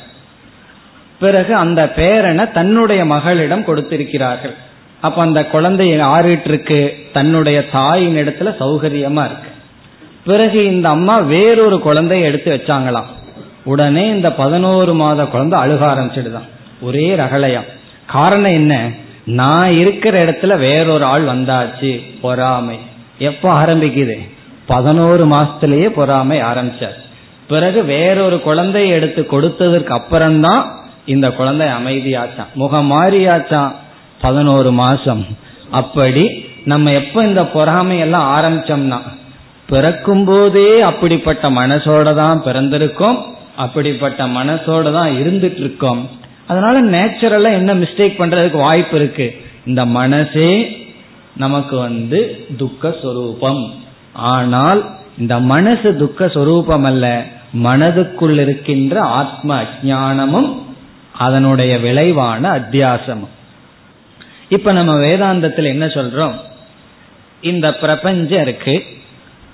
பிறகு அந்த பேரனை தன்னுடைய மகளிடம் கொடுத்திருக்கிறார்கள். அப்ப அந்த குழந்தை ஆறிட்டு இருக்கு தன்னுடைய தாயின் இடத்துல சௌகரியமா இருக்கு. பிறகு இந்த அம்மா வேறொரு குழந்தைய எடுத்து வச்சாங்களாம். உடனே இந்த பதினோரு மாத குழந்தை அழுக ஆரம்பிச்சிடுதான். ஒரே ரகலையம் காரணம் என்ன? நான் இருக்கிற இடத்துல வேறொரு ஆள் வந்தாச்சு பொறாமை. எப்ப ஆரம்பிக்குது? பதினோரு மாசத்திலேயே பொறாமை ஆரம்பிச்சார் பிறகு வேறொரு குழந்தையை எடுத்து கொடுத்ததற்கு அப்புறம்தான் இந்த குழந்தை அமைதியாச்சான். முகம் மாறியாச்சான் பதினோரு மாசம். அப்படி நம்ம எப்ப இந்த பொறாமை எல்லாம் ஆரம்பிச்சோம்னா பிறக்கும் போதே அப்படிப்பட்ட மனசோட தான் பிறந்திருக்கோம் அப்படிப்பட்ட மனசோட தான் இருந்துட்டு இருக்கோம் அதனால நேச்சுரலா என்ன மிஸ்டேக் பண்றதுக்கு வாய்ப்பு இருக்கு? இந்த மனசே நமக்கு வந்து துக்க சொரூபம் ஆனால் இந்த மனசு துக்க சொரூபம் அல்ல மனதுக்குள் இருக்கின்ற ஆத்ம அஜானமும் அதனுடைய விளைவான அத்தியாசமும் இப்ப நம்ம வேதாந்தத்தில் என்ன சொல்றோம்? இந்த பிரபஞ்சம் இருக்கு.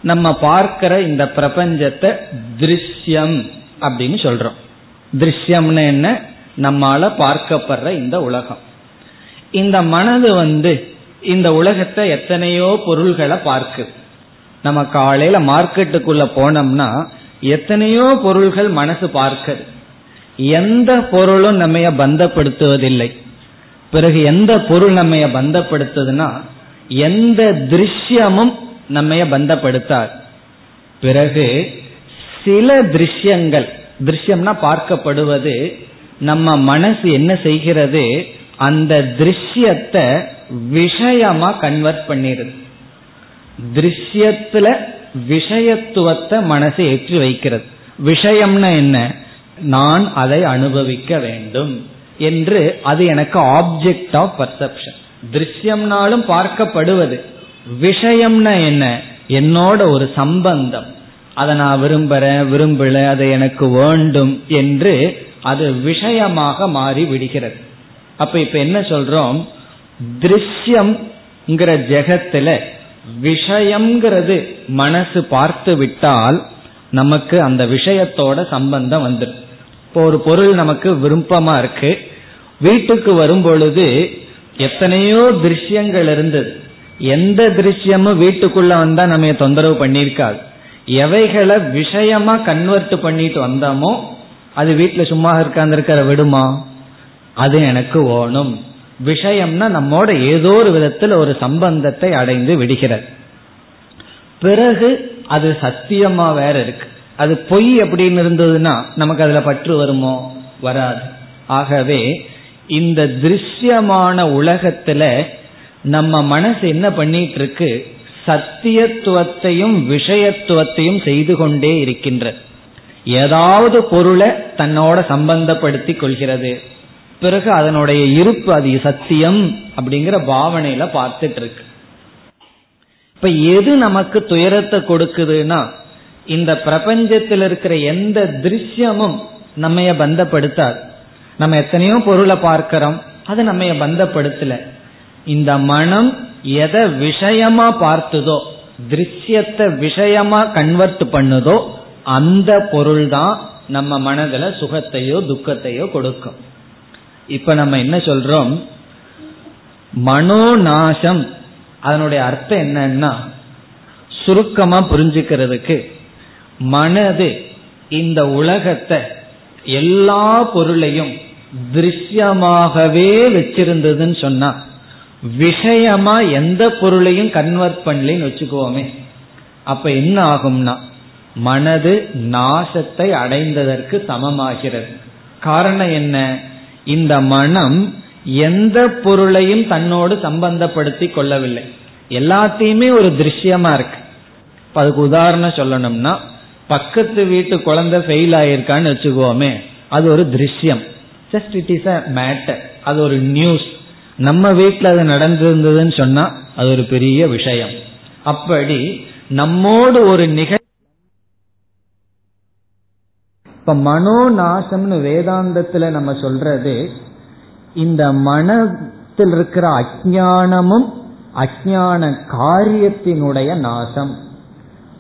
நம்ம பார்க்கிற இந்த பிரபஞ்சத்தை திருஷ்யம் அப்படின்னு சொல்றோம். திருஷ்யம்னு என்ன? நம்மால பார்க்கப்படுற இந்த உலகம். இந்த மனது வந்து இந்த உலகத்தை எத்தனையோ பொருள்களை பார்க்கு நம்ம காலையில மார்க்கெட்டுக்குள்ள போனோம்னா எத்தனையோ பொருள்கள் மனசு பார்க்குது. எந்த பொருளும் நம்ம பந்தப்படுத்துவதில்லை. பிறகு எந்த பொருள் நம்ம பந்தப்படுத்துதுன்னா எந்த திருஷ்யமும் நம்ம பந்தப்படுத்தார் பிறகு சில திருஷ்யங்கள் திருஷ்யம்னா பார்க்கப்படுவது நம்ம மனசு என்ன செய்கிறது அந்த திருஷ்யத்தை விஷயமா கன்வெர்ட் பண்ணிடுது திருஷ்யத்துல விஷயத்துவத்தை மனசு ஏற்றி வைக்கிறது. விஷயம்னா என்ன? நான் அதை அனுபவிக்க வேண்டும் என்று அது எனக்கு ஆப்ஜெக்ட் ஆஃப் பர்செப்ஷன் திருஷ்யம்னாலும் பார்க்கப்படுவது. விஷயம்னா என்ன? என்னோட ஒரு சம்பந்தம். அதை நான் விரும்புறேன் விரும்பல அதை எனக்கு வேண்டும் என்று அது விஷயமாக மாறி விடுகிறது. அப்ப இப்ப என்ன சொல்றோம்? திருஷ்யம்ங்கிற ஜெகத்துல விஷயம்ங்கிறது மனசு பார்த்து விட்டால் நமக்கு அந்த விஷயத்தோட சம்பந்தம் வந்துடும். இப்போ ஒரு பொருள் நமக்கு விருப்பமா இருக்கு. வீட்டுக்கு வரும் பொழுது எத்தனையோ திருஷ்யங்கள் இருந்தது. எந்த திருஷ்யமும் வீட்டுக்குள்ள வந்தா நம்ம தொந்தரவு பண்ணியிருக்காது. எவைகளை விஷயமா கன்வெர்ட் பண்ணிட்டு வந்தோமோ அது வீட்டுல சும்மா இருக்காந்திருக்கிற விடுமா? அது எனக்கு ஓணும் விஷயம்னா நம்மோட ஏதோ ஒரு விதத்தில் ஒரு சம்பந்தத்தை அடைந்து விடுகிறது. பிறகு அது சத்தியமா வேற இருக்கு. அது பொய் அப்படின்னு இருந்ததுன்னா நமக்கு அதுல பற்று வருமோ? வராது. ஆகவே இந்த திருஷ்யமான உலகத்துல நம்ம மனசு என்ன பண்ணிட்டு இருக்கு சத்தியத்துவத்தையும் விஷயத்துவத்தையும் செய்து கொண்டே இருக்கின்ற ஏதாவது பொருளை தன்னோட சம்பந்தப்படுத்தி கொள்கிறது. பிறகு அதனுடைய இருப்பு அது சத்தியம் அப்படிங்கிற பாவனையில பார்த்துட்டு இருக்கு இப்ப எது நமக்கு துயரத்தை கொடுக்குதுன்னா இந்த பிரபஞ்சத்தில் இருக்கிற எந்த திருஷ்யமும் நம்மைய பந்தப்படுத்தாது. நம்ம எத்தனையோ பொருளை பார்க்கிறோம் அது நம்ம பந்தப்படுத்தல. இந்த மனம் எதை விஷயமா பார்த்ததோ திருஷ்யத்தை விஷயமா கன்வெர்ட் பண்ணுதோ அந்த பொருள் தான் நம்ம மனதுல சுகத்தையோ துக்கத்தையோ கொடுக்கும். இப்ப நம்ம என்ன சொல்றோம்? மனோநாசம். அதனுடைய அர்த்தம் என்னன்னா சுருக்கமா புரிஞ்சுக்கிறதுக்கு மனது இந்த உலகத்தை எல்லா பொருளையும் திருஷ்யமாகவே வச்சிருந்ததுன்னு சொன்னா விஷயமா எந்த பொருளையும் கன்வெர்ட் பண்ணலன்னு வச்சுக்கோமே. அப்ப என்ன ஆகும்னா மனது நாசத்தை அடைந்ததற்கு சமமாகிறது. காரணம் என்ன? இந்த மனம் எந்த பொருளையும் தன்னோடு சம்பந்தப்படுத்தி கொள்ளவில்லை. எல்லாத்தையுமே ஒரு திருஷ்யமா இருக்கு. அதுக்கு உதாரணம் சொல்லணும்னா பக்கத்து வீட்டு குழந்தை ஃபெயில் ஆயிருக்கான்னு வச்சுக்கோமே அது ஒரு திருஷ்யம். Just it is a matter அது ஒரு நியூஸ் நம்ம வீட்டில் அது நடந்திருந்ததுன்னு சொன்னா அது ஒரு பெரிய விஷயம். அப்படி நம்மோடு ஒரு நிகழ் இப்ப மனோநாசம்னு வேதாந்தத்துல நம்ம சொல்றது இந்த மனத்தில் இருக்கிற அஜானமும் அஜான காரியத்தினுடைய நாசம்.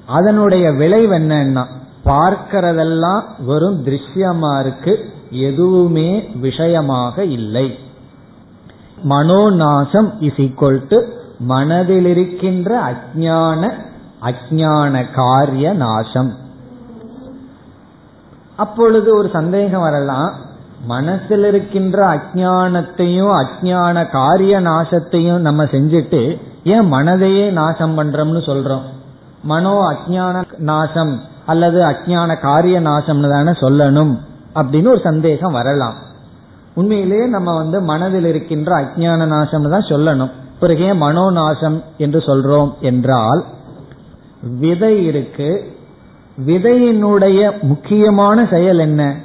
அதனுடைய விளைவு என்னன்னா பார்க்கிறதெல்லாம் வெறும் திருஷ்யமா இருக்கு எதுவுமே விஷயமாக இல்லை. மனோநாசம் இஸ் ஈக்வல் டு மனதில் இருக்கின்ற அஜான அஜான காரிய நாசம். அப்பொழுது ஒரு சந்தேகம் வரலாம் மனசில் இருக்கின்ற அஜானத்தையும் அஜான காரிய நாசத்தையும் நம்ம செஞ்சுட்டு ஏன் மனதையே நாசம் பண்றோம்னு சொல்றோம்? மனோ அஜான நாசம் அல்லது அஜான காரிய நாசம்னு தானே சொல்லணும் அப்படின்னு ஒரு சந்தேகம் வரலாம். உண்மையிலேயே நம்ம வந்து மனதில் இருக்கின்ற அஜான நாசம் தான் சொல்லணும். பிறகு ஏன் மனோ நாசம் என்று சொல்றோம் என்றால் விதை இருக்கு. விதையினுடைய முக்கியமான செயல் என்ன?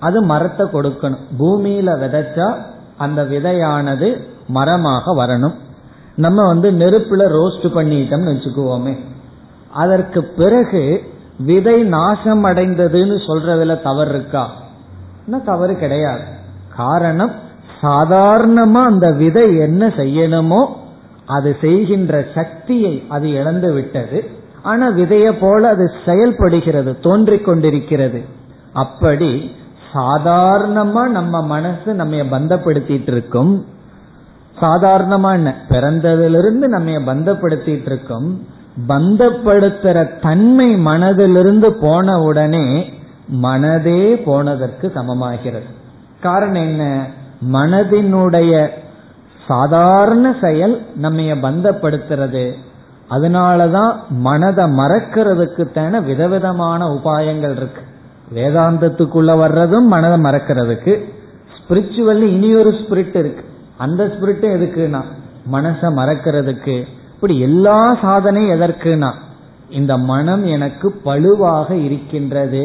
அது மரத்தை கொடுக்கணும். பூமியில விதைச்சா அந்த விதையானது மரமாக வரணும். நம்ம வந்து நெருப்புல ரோஸ்ட் பண்ணிட்டோம்னு வச்சுக்குவோமே. அதற்கு பிறகு விதை நாசம் அடைந்ததுன்னு சொல்றதுல தவறு இருக்கா? தவறு கிடையாது. காரணம் சாதாரணமா அந்த விதை என்ன செய்யணுமோ அது செய்கின்ற சக்தியை அது இழந்து விட்டது. ஆனா விதைய போல அது செயல்படுகிறது தோன்றிக் கொண்டிருக்கிறது. அப்படி சாதாரணமா நம்ம மனசு நம்ம பந்தப்படுத்திட்டு இருக்கும். சாதாரணமா பிறந்ததிலிருந்து நம்ம பந்தப்படுத்திட்டு இருக்கோம். பந்தப்படுத்துற தன்மை மனதிலிருந்து போன உடனே மனதே போனதற்கு சமமாகிறது. காரணம் என்ன? மனதினுடைய சாதாரண செயல் நம்ம பந்தப்படுத்துறது. அதனாலதான் மனதை மறக்கிறதுக்கு தான விதவிதமான உபாயங்கள் இருக்கு. வேதாந்தத்துக்குள்ள வர்றதும் மனதை மறக்கிறதுக்கு. ஸ்பிரிச்சுவல்லி இனி ஒரு ஸ்பிரிட் இருக்கு. அந்த ஸ்பிரிட்டும் எதுக்குன்னா மனசை மறக்கிறதுக்கு. இப்படி எல்லா சாதனையும் எதற்குனா இந்த மனம் எனக்கு பழுவாக இருக்கின்றது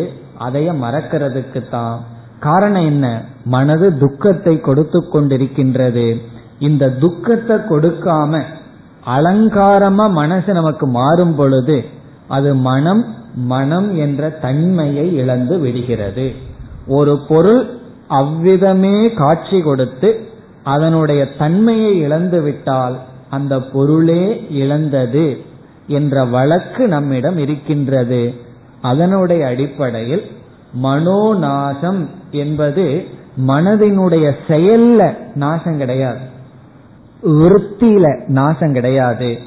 அதைய மறக்கிறதுக்கு தான் காரணம் என்ன? மனது துக்கத்தை கொடுத்து கொண்டிருக்கின்றது. இந்த துக்கத்தை கொடுக்காம அலங்காரமா மனசு நமக்கு மாறும் பொழுது அது மனம் மனம் என்ற தன்மையை இழந்து விடுகிறது. ஒரு பொருள் அவ்விதமே காட்சி கொடுத்து அதனுடைய தன்மையை இழந்து விட்டால் அந்த பொருளே இழந்தது என்ற வழக்கு நம்மிடம் இருக்கின்றது. அதனுடைய அடிப்படையில் மனோநாசம் என்பது மனதினுடைய செயல்ல நாசம் கிடையாது. விற்த்தியில நாசம் கிடையாது.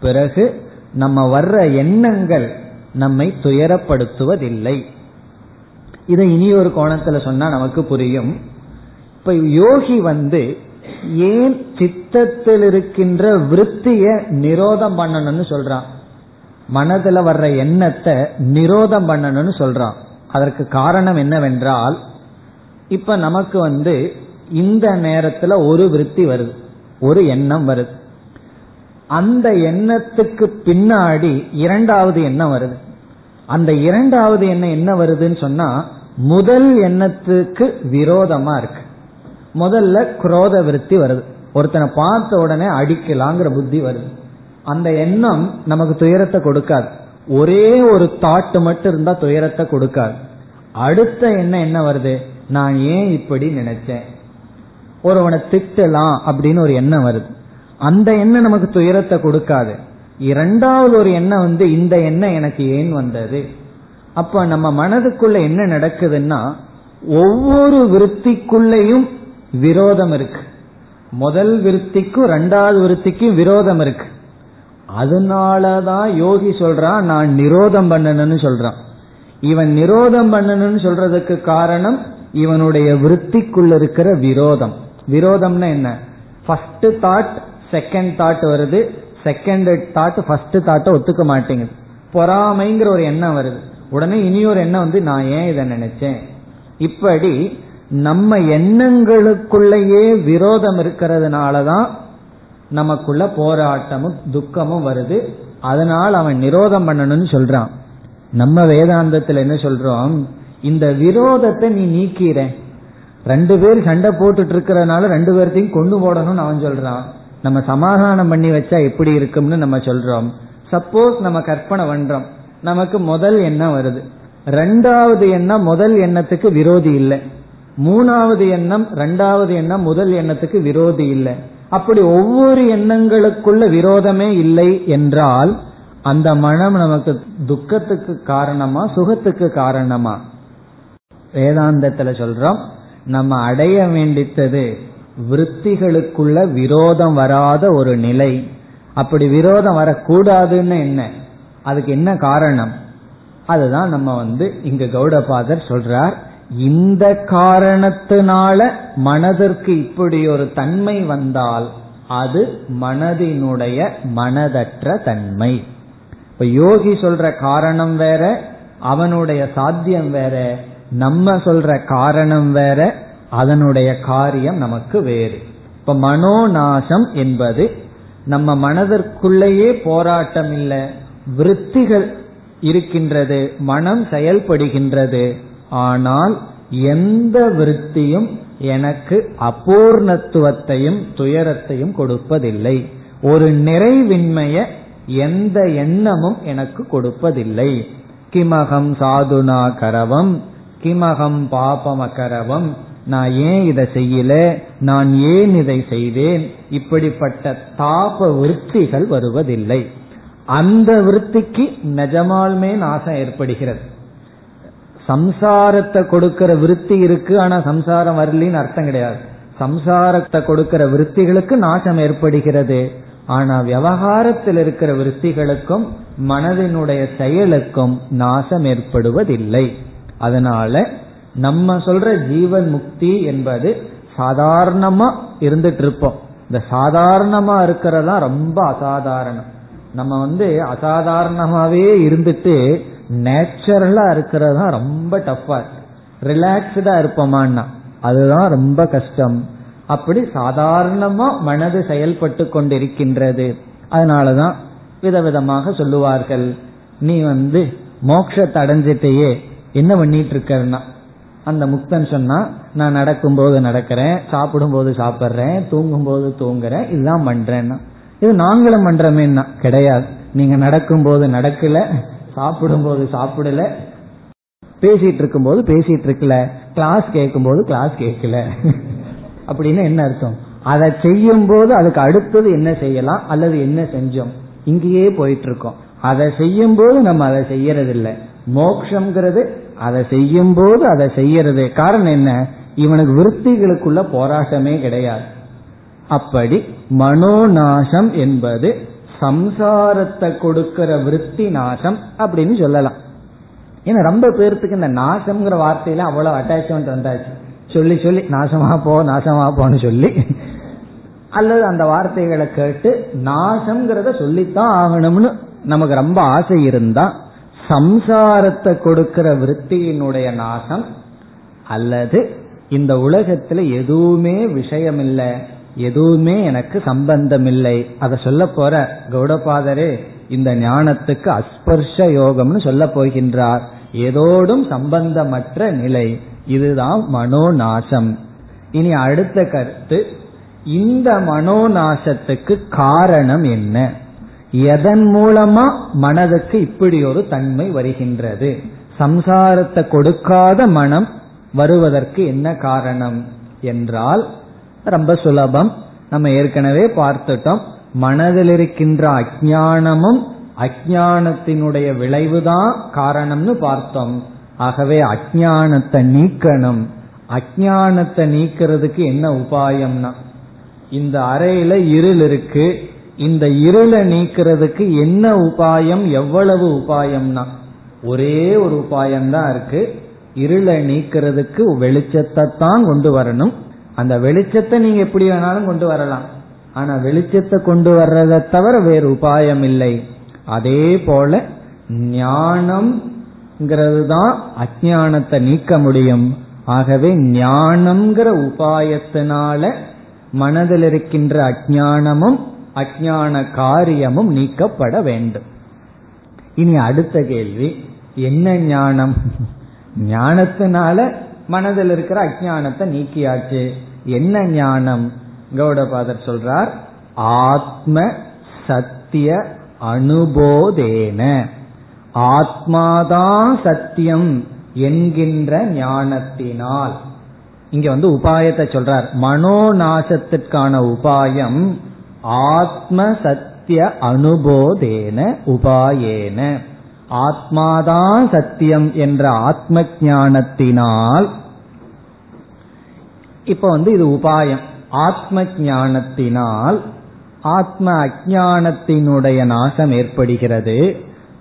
பிறகு நம்ம வர்ற எண்ணங்கள் நம்மை துயரப்படுத்துவதில்லை. இதை இனி ஒரு கோணத்துல சொன்னா நமக்கு புரியும். இப்ப யோகி வந்து ஏன் சித்தத்தில் இருக்கின்ற விருத்திய நிரோதம் பண்ணணும்னு சொல்றான். மனதுல வர்ற எண்ணத்தை நிரோதம் பண்ணணும்னு சொல்றான். அதற்கு காரணம் என்னவென்றால் இப்ப நமக்கு வந்து இந்த நேரத்துல ஒரு விருத்தி வருது ஒரு எண்ணம் வருது. அந்த எண்ணத்துக்கு பின்னாடி இரண்டாவது எண்ணம் வருது. அந்த இரண்டாவது எண்ணம் என்ன வருதுன்னு சொன்னா முதல் எண்ணத்துக்கு விரோதமா இருக்கு. முதல்ல குரோத விருத்தி வருது. ஒருத்தனை பார்த்த உடனே அடிக்கலாங்கிற புத்தி வருது. அந்த எண்ணம் நமக்கு துயரத்தை கொடுக்காது. ஒரே ஒரு தாட் மட்டும் இருந்தா துயரத்தை கொடுக்காது. அடுத்த எண்ணம் என்ன வருது? நான் ஏன் இப்படி நினைச்சேன்? ஒருவனை திட்டலாம் அப்படின்னு ஒரு எண்ணம் வருது. அந்த எண்ணம் நமக்கு துயரத்தை கொடுக்காது. இரண்டாவது ஒரு எண்ணம் வந்து இந்த எண்ணம் எனக்கு ஏன் வந்தது? அப்ப நம்ம மனதுக்குள்ள என்ன நடக்குதுன்னா ஒவ்வொரு விருத்திக்குள்ளேயும் விரோதம் இருக்கு. முதல் விருத்திக்கும் ரெண்டாவது விருத்திக்கும் விரோதம் இருக்கு. அதனாலதான் யோகி சொல்றான் நான் நிரோதம் பண்ணணும்னு சொல்றான். இவன் நிரோதம் பண்ணணும்னு சொல்றதுக்கு காரணம் இவனுடைய விருத்திக்குள்ள இருக்கிற விரோதம். விரோதம்னா என்ன? ஃபர்ஸ்ட் தாட் செகண்ட் தாட் வருது. செகண்ட் தாட் ஃபர்ஸ்ட் தாட்டை ஒத்துக்க மாட்டேங்குது. பொறாமைங்கிற ஒரு எண்ணம் வருது. உடனே இனி ஒரு எண்ணம் வந்து நான் ஏன் இதை நினைச்சேன்? இப்படி நம்ம எண்ணங்களுக்குள்ளேயே விரோதம் இருக்கிறதுனாலதான் நமக்குள்ள போராட்டமும் துக்கமும் வருது. அதனால் அவன் நிரோதம் பண்ணணும்னு சொல்றான். நம்ம வேதாந்தத்தில் என்ன சொல்றோம்? இந்த விரோதத்தை நீ நீக்கிற. ரெண்டு பேர் சண்டை போட்டுட்டு இருக்கிறதுனால ரெண்டு பேர்த்தையும் கொண்டு போடணும்னு அவன் சொல்றான். நம்ம சமாதானம் பண்ணி வச்சா எப்படி இருக்கும்னு நம்ம சொல்றோம். சப்போஸ் நம்ம கற்பனை பண்றோம். நமக்கு முதல் எண்ணம் வருது. ரெண்டாவது எண்ணம் முதல் எண்ணத்துக்கு விரோதி இல்லை. மூணாவது எண்ணம் ரெண்டாவது எண்ணம் முதல் எண்ணத்துக்கு விரோதி இல்லை. அப்படி ஒவ்வொரு எண்ணங்களுக்குள்ள விரோதமே இல்லை என்றால் அந்த மனம் நமக்கு துக்கத்துக்கு காரணமா சுகத்துக்கு காரணமா? வேதாந்தத்துல சொல்றோம் நம்ம அடைய வேண்டித்தது விற்த்திகளுக்குள்ள விரோதம் வராத ஒரு நிலை. அப்படி விரோதம் வரக்கூடாதுன்னு என்ன? அதுக்கு என்ன காரணம்? அதுதான் நம்ம வந்து இங்க கௌடபாதர் சொல்றார் இந்த காரணத்தினால மனதிற்கு இப்படி ஒரு தன்மை வந்தால் அது மனதினுடைய மனதற்ற தன்மை. இப்ப யோகி சொல்ற காரணம் வேற அவனுடைய சாத்தியம் வேற நம்ம சொல்ற காரணம் வேற அதனுடைய காரியம் நமக்கு வேறு. இப்ப மனோநாசம் என்பது நம்ம மனதிற்குள்ளேயே போராட்டம் இல்லை விருத்திகள் இருக்கின்றது மனம் செயல்படுகின்றது ஆனால் எந்த விருத்தியும் எனக்கு அபூர்ணத்துவத்தையும் துயரத்தையும் கொடுப்பதில்லை. ஒரு நிறைவின்மைய எந்த எண்ணமும் எனக்கு கொடுப்பதில்லை. கிமகம் சாதுனா கரவம் கிமகம் பாபமகரவம் நான் ஏன் இதை செய்யல? நான் ஏன் இதை செய்தேன்? இப்படிப்பட்ட தாப விருத்திகள் வருவதில்லை. அந்த விருத்திக்கு நிஜமாலுமே நாசம் ஏற்படுகிறது. சம்சாரத்தை கொடுக்கிற விருத்தி இருக்கு ஆனா சம்சாரம் வரலின்னு அர்த்தம் கிடையாது. சம்சாரத்தை கொடுக்கிற விருத்திகளுக்கு நாசம் ஏற்படுகிறது. ஆனா விவகாரத்தில் இருக்கிற விருத்திகளுக்கும் மனதினுடைய செயலுக்கும் நாசம் ஏற்படுவதில்லை. அதனால நம்ம சொல்ற ஜீவன் முக்தி என்பது சாதாரணமா இருந்துட்டு இருப்போம் இந்த சாதாரணமா இருக்கிறதா ரொம்ப அசாதாரணம். நம்ம வந்து அசாதாரணமாவே இருந்துட்டு நேச்சுரலா இருக்கிறது தான் ரொம்ப டஃபா ரிலாக்ஸ்டா இருப்போமான்னா அதுதான் ரொம்ப கஷ்டம். அப்படி சாதாரணமா மனது செயல்பட்டு கொண்டிருக்கின்றது. அதனாலதான் விதவிதமாக சொல்லுவார்கள் நீ வந்து மோட்சத்தை அடைஞ்சிட்டேயே என்ன பண்ணிட்டு இருக்கன்னா? அந்த முக்தன் சொன்னா நான் நடக்கும் போது நடக்கிறேன் சாப்பிடும் போது சாப்பிட்றேன் தூங்கும் போது தூங்குறேன் இதுதான் பண்றேன்னா. இது நாங்களும் பண்றோமேன்னா கிடையாது. நீங்க நடக்கும் போது நடக்கல சாப்பிடும்போது சாப்பிடல. பேசிட்டு இருக்கும் போது பேசிட்டு இருக்கல கிளாஸ் கேட்கும் போது கிளாஸ் கேட்கல. அப்படின்னு என்ன அர்த்தம்? அதை செய்யும் போது அதுக்கு அடுத்தது என்ன செய்யலாம்? அல்லது என்ன செஞ்சோம்? இங்கேயே போயிட்டு இருக்கோம் அதை செய்யும் போது நம்ம அதை செய்யறது இல்லை மோக்ஷங்கிறது அதை செய்யும் போது அதை செய்யறது. காரணம் என்ன? இவனுக்கு விருத்திகளுக்குள்ள போராட்டமே கிடையாது. அப்படி மனோநாசம் என்பது சம்சாரத்தை கொடுக்கிற விருத்தி நாசம் அப்படின்னு சொல்லலாம். ஏன்னா ரொம்ப பேர்த்துக்கு இந்த நாசம்ங்கிற வார்த்தையில அவ்வளவு அட்டாச்மெண்ட் வந்தாச்சு. சொல்லி சொல்லி நாசமா போ நாசமா போன்னு சொல்லி. அல்லது அந்த வார்த்தைகளை கேட்டு நாசம்ங்கிறத சொல்லித்தான் ஆகணும்னு நமக்கு ரொம்ப ஆசை இருந்தா சம்சாரத்தை கொடுக்கிற விற்பியினுடைய நாசம் அல்லது இந்த உலகத்துல எதுவுமே விஷயம் இல்லை எதுவுமே எனக்கு சம்பந்தம் இல்லை அதை சொல்ல போற கௌடபாதரே இந்த ஞானத்துக்கு அஸ்பர்ஷ யோகம்னு சொல்ல போகின்றார். ஏதோடும் சம்பந்தமற்ற நிலை. இதுதான் மனோநாசம். இனி அடுத்த கருத்து இந்த மனோநாசத்துக்கு காரணம் என்ன? எதன் மூலமா மனதுக்கு இப்படி ஒரு தன்மை வருகின்றது? சம்சாரத்தை கொடுக்காத மனம் வருவதற்கு என்ன காரணம்? என்றால் ரொம்ப சுலபம். நம்ம ஏற்கனவே பார்த்துட்டோம். மனதில் இருக்கின்ற அஜானமும் அஜானத்தினுடைய விளைவுதான் காரணம்னு பார்த்தோம். ஆகவே அஜானத்தை நீக்கணும். அஜானத்தை நீக்கிறதுக்கு என்ன உபாயம்னா இந்த அறையில இருள் இருக்கு. இந்த இருளை நீக்கிறதுக்கு என்ன உபாயம் எவ்வளவு உபாயம்னா ஒரே ஒரு உபாயம் தான் இருக்கு. இருளை நீக்கிறதுக்கு வெளிச்சத்தை தான் கொண்டு வரணும். அந்த வெளிச்சத்தை நீங்க எப்படி வேணாலும் கொண்டு வரலாம். ஆனா வெளிச்சத்தை கொண்டு வர்றதை தவிர வேறு உபாயம் இல்லை. அதே போல ஞானம்ங்கிறது தான் அஜானத்தை நீக்க முடியும். ஆகவே ஞானம்ங்கிற உபாயத்தினால மனதில் இருக்கின்ற அஜானமும் அஜான காரியமும் நீக்கப்பட வேண்டும். இனி அடுத்த கேள்வி என்ன ஞானம்? ஞானத்தினால மனதில் இருக்கிற அஜானத்தை நீக்கியாச்சு. என்ன ஞானம்? கௌடபாதர் சொல்றார் ஆத்ம சத்திய அனுபோதேன. ஆத்மாதான் சத்தியம் என்கின்ற ஞானத்தினால். இங்க வந்து உபாயத்தை சொல்றார். மனோநாசத்திற்கான உபாயம் ஆத்ம சத்திய அனுபோதேன உபாயேன. ஆத்மாதான் சத்தியம் என்ற ஆத்ம ஞானத்தினால் இப்ப வந்து இது உபாயம். ஆத்ம ஞானத்தினால் ஆத்ம அஜானத்தினுடைய நாசம் ஏற்படுகிறது.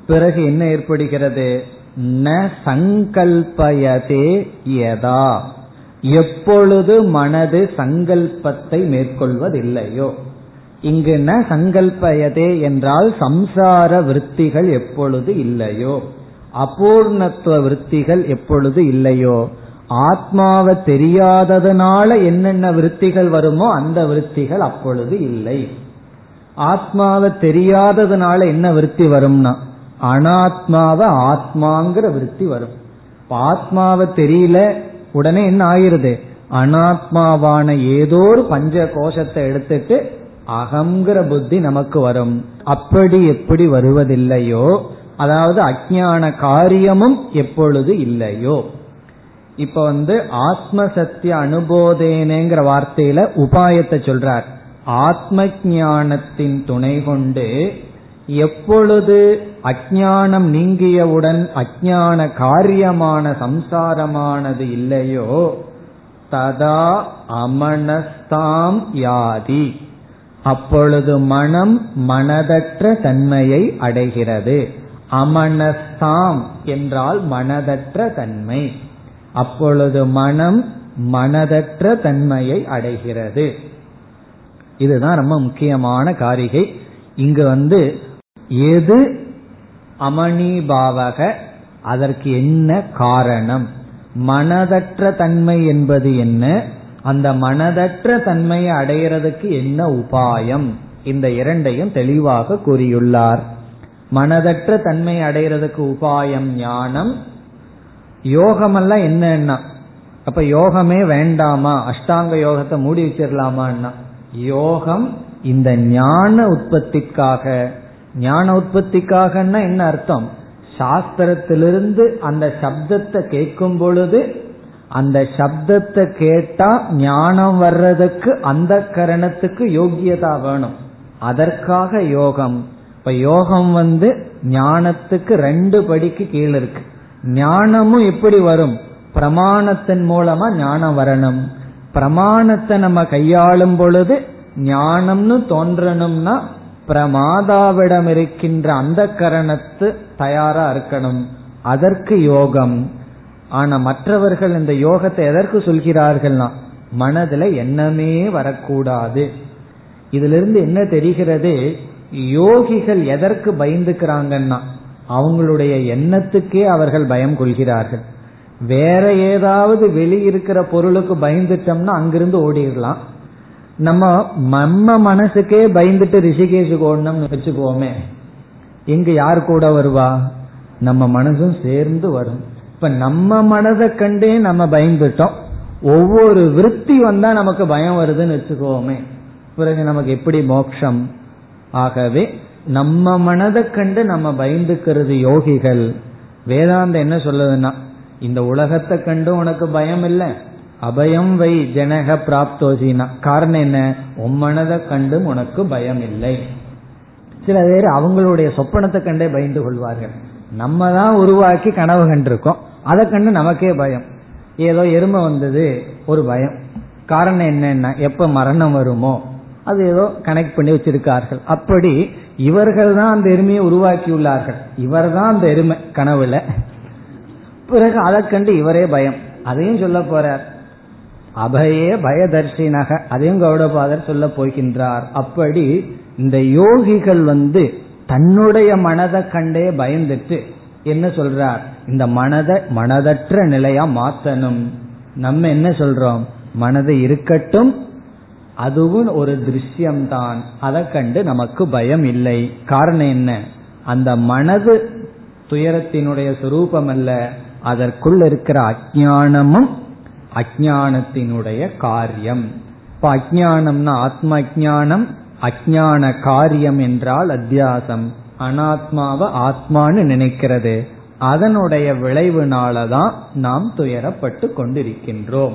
பிறகு என்ன ஏற்படுகிறது? ந சங்கல்பயதே யதா. எப்பொழுது மனது சங்கல்பத்தை மேற்கொள்வதில்லையோ. இங்கு ந சங்கல்பயதே என்றால் சம்சார விற்த்திகள் எப்பொழுது இல்லையோ. அபூர்ணத்துவ விற்த்திகள் எப்பொழுது இல்லையோ. ஆத்மாவை தெரியாததுனால என்னென்ன விருத்திகள் வருமோ அந்த விருத்திகள் அப்பொழுது இல்லை. ஆத்மாவை தெரியாததுனால என்ன விருத்தி வரும்னா அனாத்மாவை ஆத்மாங்கிற விருத்தி வரும். ஆத்மாவை தெரியல உடனே என்ன ஆயிருது? அனாத்மாவான ஏதோ ஒரு பஞ்ச கோஷத்தை எடுத்துட்டு அகங்கிற புத்தி நமக்கு வரும். அப்படி எப்படி வருவதில்லையோ அதாவது அஜான காரியமும் எப்பொழுது இல்லையோ. இப்ப வந்து ஆத்ம சத்திய அனுபோதேனேங்கிற வார்த்தையில உபாயத்தை சொல்றார். ஆத்ம ஞானத்தின் துணை கொண்டு எப்பொழுது அஜானம் நீங்கியவுடன் அஜான காரியமான சம்சாரமானது இல்லையோ ததா அமனஸ்தாம் யாதி. அப்பொழுது மனம் மனதற்ற தன்மையை அடைகிறது. அமனஸ்தாம் என்றால் மனதற்ற தன்மை. அப்பொழுது மனம் மனதற்ற தன்மையை அடைகிறது. இதுதான் ரொம்ப முக்கியமான காரிகை. இங்கு வந்து எது அமணிபாவக அதற்கு என்ன காரணம்? மனதற்ற தன்மை என்பது என்ன? அந்த மனதற்ற தன்மையை அடைகிறதுக்கு என்ன உபாயம்? இந்த இரண்டையும் தெளிவாக கூறியுள்ளார். மனதற்ற தன்மை அடைகிறதுக்கு உபாயம் ஞானம் யோகமெல்லாம் என்னன்னா? அப்ப யோகமே வேண்டாமா? அஷ்டாங்க யோகத்தை மூடி வச்சிடலாமான்னா யோகம் இந்த ஞான உற்பத்திக்காக. ஞான உற்பத்திக்காகன்னா என்ன அர்த்தம்? சாஸ்திரத்திலிருந்து அந்த சப்தத்தை கேட்கும் பொழுது அந்த சப்தத்தை கேட்டா ஞானம் வர்றதுக்கு அந்த கரணத்துக்கு யோகியதா வேணும். அதற்காக யோகம். இப்ப யோகம் வந்து ஞானத்துக்கு ரெண்டு படிக்கு கீழே இருக்கு. ஞானமும் எப்படி வரும். பிரமாணத்தின் மூலமா ஞானம் வரணும். பிரமாணத்தை நம்ம கையாளும் பொழுது ஞானம்னு தோன்றணும்னா பிரமாதாவிடம் இருக்கின்ற அந்த கரணத்து தயாரா இருக்கணும். அதற்கு யோகம். ஆனா மற்றவர்கள் இந்த யோகத்தை எதற்கு சொல்கிறார்கள்னா மனதுல எண்ணமே வரக்கூடாது. இதுல இருந்து என்ன தெரிகிறது? யோகிகள் எதற்கு பயந்துக்கிறாங்கன்னா அவங்களுடைய எண்ணத்துக்கே அவர்கள் பயம் கொள்கிறார்கள். வேற ஏதாவது வெளியிருக்கிற பொருளுக்கு பயந்துட்டோம்னா அங்கிருந்து ஓடிடலாம். நம்ம நம்ம மனசுக்கே பயந்துட்டு ரிஷிகேஷுக்கு ஓடணும்னு வச்சுக்கோமே. இங்க யார் கூட வருவா? நம்ம மனசும் சேர்ந்து வரும். இப்ப நம்ம மனதை கண்டே நம்ம பயந்துட்டோம். ஒவ்வொரு விருத்தி வந்தா நமக்கு பயம் வருதுன்னு வச்சுக்கோமே. பிறகு நமக்கு எப்படி மோட்சம்? ஆகவே நம்ம மனதை கண்டு நம்ம பயந்துக்கிறது யோகிகள். வேதாந்தம் என்ன சொல்லுதுன்னா இந்த உலகத்தை கண்டு உனக்கு பயம் இல்லை. அபயம் வை ஜனக பிராப்தோசினா. காரணம் என்ன? உன் மனதை கண்டும் உனக்கு பயம் இல்லை. சில பேர் அவங்களுடைய சொப்பனத்தை கண்டே பயந்து கொள்வார்கள். நம்ம தான் உருவாக்கி கனவு கண்டிருக்கோம். அதை கண்டு நமக்கே பயம். ஏதோ எருமை வந்தது ஒரு பயம். காரணம் என்னன்னா எப்ப மரணம் வருமோ அது ஏதோ கனெக்ட் பண்ணி வச்சிருக்கார்கள். அப்படி இவர்கள் தான் அந்த எருமையை உருவாக்கியுள்ளார்கள். இவர் தான் அந்த எருமை கனவுல. பிறகு அதை கண்டு இவரே பயம். அதையும் சொல்ல போறார். அபயே பயதர்ஷினக. அதையும் கௌடபாதர் சொல்ல போகின்றார். அப்படி இந்த யோகிகள் வந்து தன்னுடைய மனதை கண்டே பயந்துட்டு என்ன சொல்றார்? இந்த மனதை மனதற்ற நிலையா மாத்தணும். நம்ம என்ன சொல்றோம்? மனதை இருக்கட்டும் அதுவும் ஒரு திருஷ்யம்தான். அதை கண்டு நமக்கு பயம் இல்லை. காரணம் என்ன? அந்த மனது துயரத்தினுடைய சுரூபம் அல்ல. அதற்குள் இருக்கிற அஜானமும் அஜானத்தினுடைய காரியம். இப்ப அஜானம்னா ஆத்ம அஜானம் அஜான காரியம் என்றால் அத்தியாசம். அனாத்மாவை ஆத்மான்னு நினைக்கிறது. அதனுடைய விளைவுனாலதான் நாம் துயரப்பட்டு கொண்டிருக்கின்றோம்.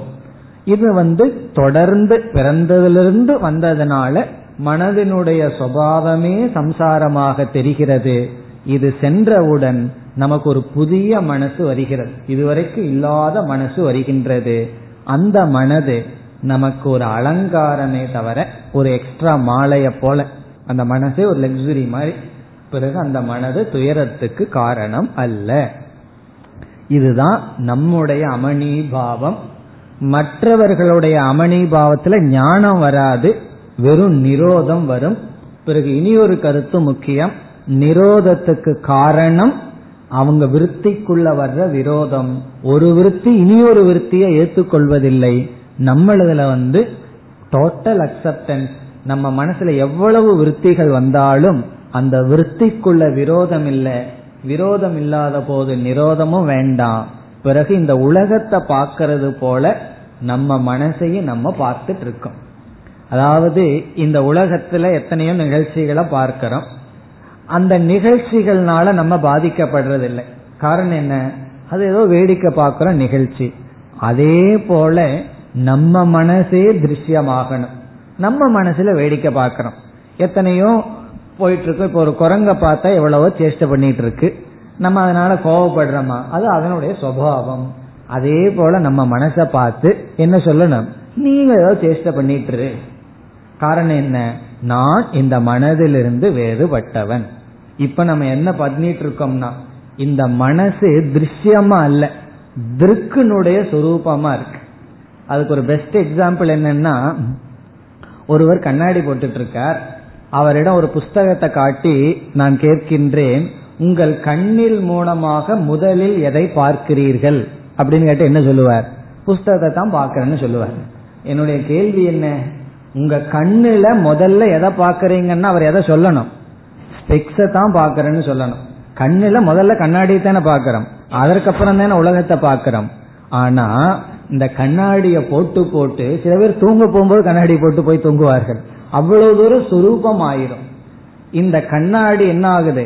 இது வந்து தொடர்ந்து பிறந்ததிலிருந்து வந்ததுனால மனதினுடைய சுவாவமே சம்சாரமாக தெரிகிறது. இது சென்றவுடன் நமக்கு ஒரு புதிய மனசு வருகிறது. இதுவரைக்கும் இல்லாத மனசு வருகின்றது. அந்த மனது நமக்கு ஒரு அலங்காரமே தவிர ஒரு எக்ஸ்ட்ரா மாலைய போல. அந்த மனசே ஒரு லக்ஸுரி மாதிரி. பிறகு அந்த மனது துயரத்துக்கு காரணம் அல்ல. இதுதான் நம்முடைய அமணி பாவம். மற்றவர்களுடைய அமணிபாவத்துல ஞானம் வராது வெறும் நிரோதம் வரும். பிறகு இனி ஒரு கருத்து முக்கியம் நிரோதத்துக்கு காரணம் அவங்க விருத்திக்குள்ள வர்ற விரோதம். ஒரு விருத்தி இனி ஒரு விருத்தியை ஏற்றுக்கொள்வதில்லை. நம்மளதுல வந்து டோட்டல் அக்செப்டன்ஸ் நம்ம மனசுல எவ்வளவு விருத்திகள் வந்தாலும் அந்த விருத்திக்குள்ள விரோதம் இல்லை. விரோதம் இல்லாத போது நிரோதமும் வேண்டாம். பிறகு இந்த உலகத்தை பார்க்கறது போல நம்ம மனசையும் நம்ம பார்த்துட்டு இருக்கோம் அதாவது இந்த உலகத்துல எத்தனையோ நிகழ்ச்சிகளை பார்க்கிறோம். அந்த நிகழ்ச்சிகள்னால நம்ம பாதிக்கப்படுறதில்லை. காரணம் என்ன? அது ஏதோ வேடிக்கை பார்க்கிற நிகழ்ச்சி. அதே போல நம்ம மனசே திருஷ்யமாகணும். நம்ம மனசுல வேடிக்கை பார்க்கிறோம். எத்தனையோ போயிட்டு இருக்கோம் இப்போ ஒரு குரங்க பார்த்தா எவ்வளவோ சேஷ்டை பண்ணிட்டு இருக்கு நம்ம அதனால கோவப்படுறோமா? அது அதனுடைய சுவாவம் அதே போல நம்ம மனசை பார்த்து என்ன சொல்லணும்? நீங்க ஏதோ சேஷ்டை பண்ணிட்டு காரணம் என்ன? நான் இந்த மனதிலிருந்து வேறுபட்டவன். இப்ப நம்ம என்ன பண்ணிட்டு இருக்கோம்னா இந்த மனசு திருஷ்யமா அல்ல திருக்குனுடைய சொரூபமா இருக்கு. அதுக்கு ஒரு பெஸ்ட் எக்ஸாம்பிள் என்னன்னா ஒருவர் கண்ணாடி போட்டுட்டு இருக்கார் அவரிடம் ஒரு புஸ்தகத்தை காட்டி நான் கேட்கின்றேன் உங்கள் கண்ணில் மூலமாக முதலில் எதை பார்க்கிறீர்கள்? அப்படின்னு கேட்டு என்ன சொல்லுவார்? புஸ்தகத்தை தான் பார்க்கறேன்னு சொல்லுவார். என்னுடைய கேள்வி என்ன? உங்க கண்ணுல முதல்ல எதை பாக்குறீங்கன்னா அவர் எதை சொல்லணும்? ஸ்பெக்ஸ தான் பாக்குறேன்னு சொல்லணும். கண்ணுல முதல்ல கண்ணாடி தானே பாக்கிறோம் அதற்கப்புறம் தானே உலகத்தை பாக்கிறோம் ஆனா இந்த கண்ணாடிய போட்டு போட்டு சில பேர் தூங்க போகும்போது கண்ணாடி போட்டு போய் தூங்குவார்கள். அவ்வளவு தூரம் சுரூபம் ஆயிரும் இந்த கண்ணாடி என்ன ஆகுது?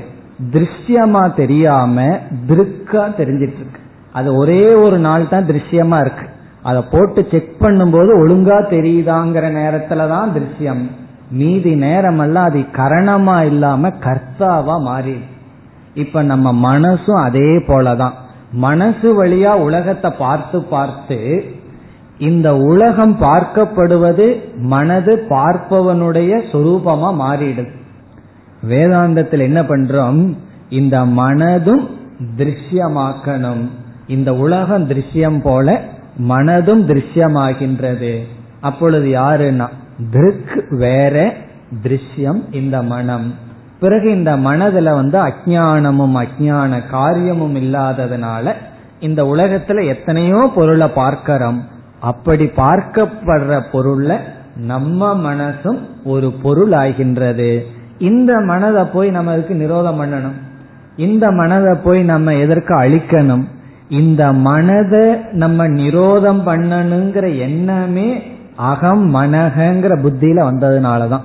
திருஷ்யமா தெரியாம திருக்கா தெரிஞ்சிட்டு இருக்கு. அது ஒரே ஒரு நாள் தான் திருஷ்யமா இருக்கு. அதை போட்டு செக் பண்ணும்போது ஒழுங்கா தெரியுதாங்கிற நேரத்துல தான் திருஷ்யம். மீதி நேரமெல்லாம் அது கரணமா இல்லாம கர்த்தாவா மாறி. இப்ப நம்ம மனசும் அதே போலதான். மனசு வழியா உலகத்தை பார்த்து பார்த்து இந்த உலகம் பார்க்கப்படுவது மனது பார்ப்பவனுடைய சொரூபமா மாறிடுது. வேதாந்தத்தில் என்ன பண்றோம்? இந்த மனதும் திருஷ்யமாக்கணும். இந்த உலகம் திருஷ்யம் போல மனதும் திருஷ்யமாகின்றது. அப்பொழுது யாருன்னா? திருக் வேற திருஷ்யம் இந்த மனம். பிறகு இந்த மனதுல வந்து அஜானமும் அஜான காரியமும் இல்லாததுனால இந்த உலகத்துல எத்தனையோ பொருளை பார்க்கிறோம். அப்படி பார்க்கப்படுற பொருள்ல நம்ம மனசும் ஒரு பொருள் ஆகின்றது இந்த மனதை போய் நம்ம இதுக்கு நிரோதம் பண்ணணும்? இந்த மனதை போய் நம்ம எதற்கு அழிக்கணும்? இந்த மனதை நம்ம நிரோதம் பண்ணணுங்கிற எண்ணமே அகம் மனகங்கிற புத்தியில வந்ததுனாலதான்.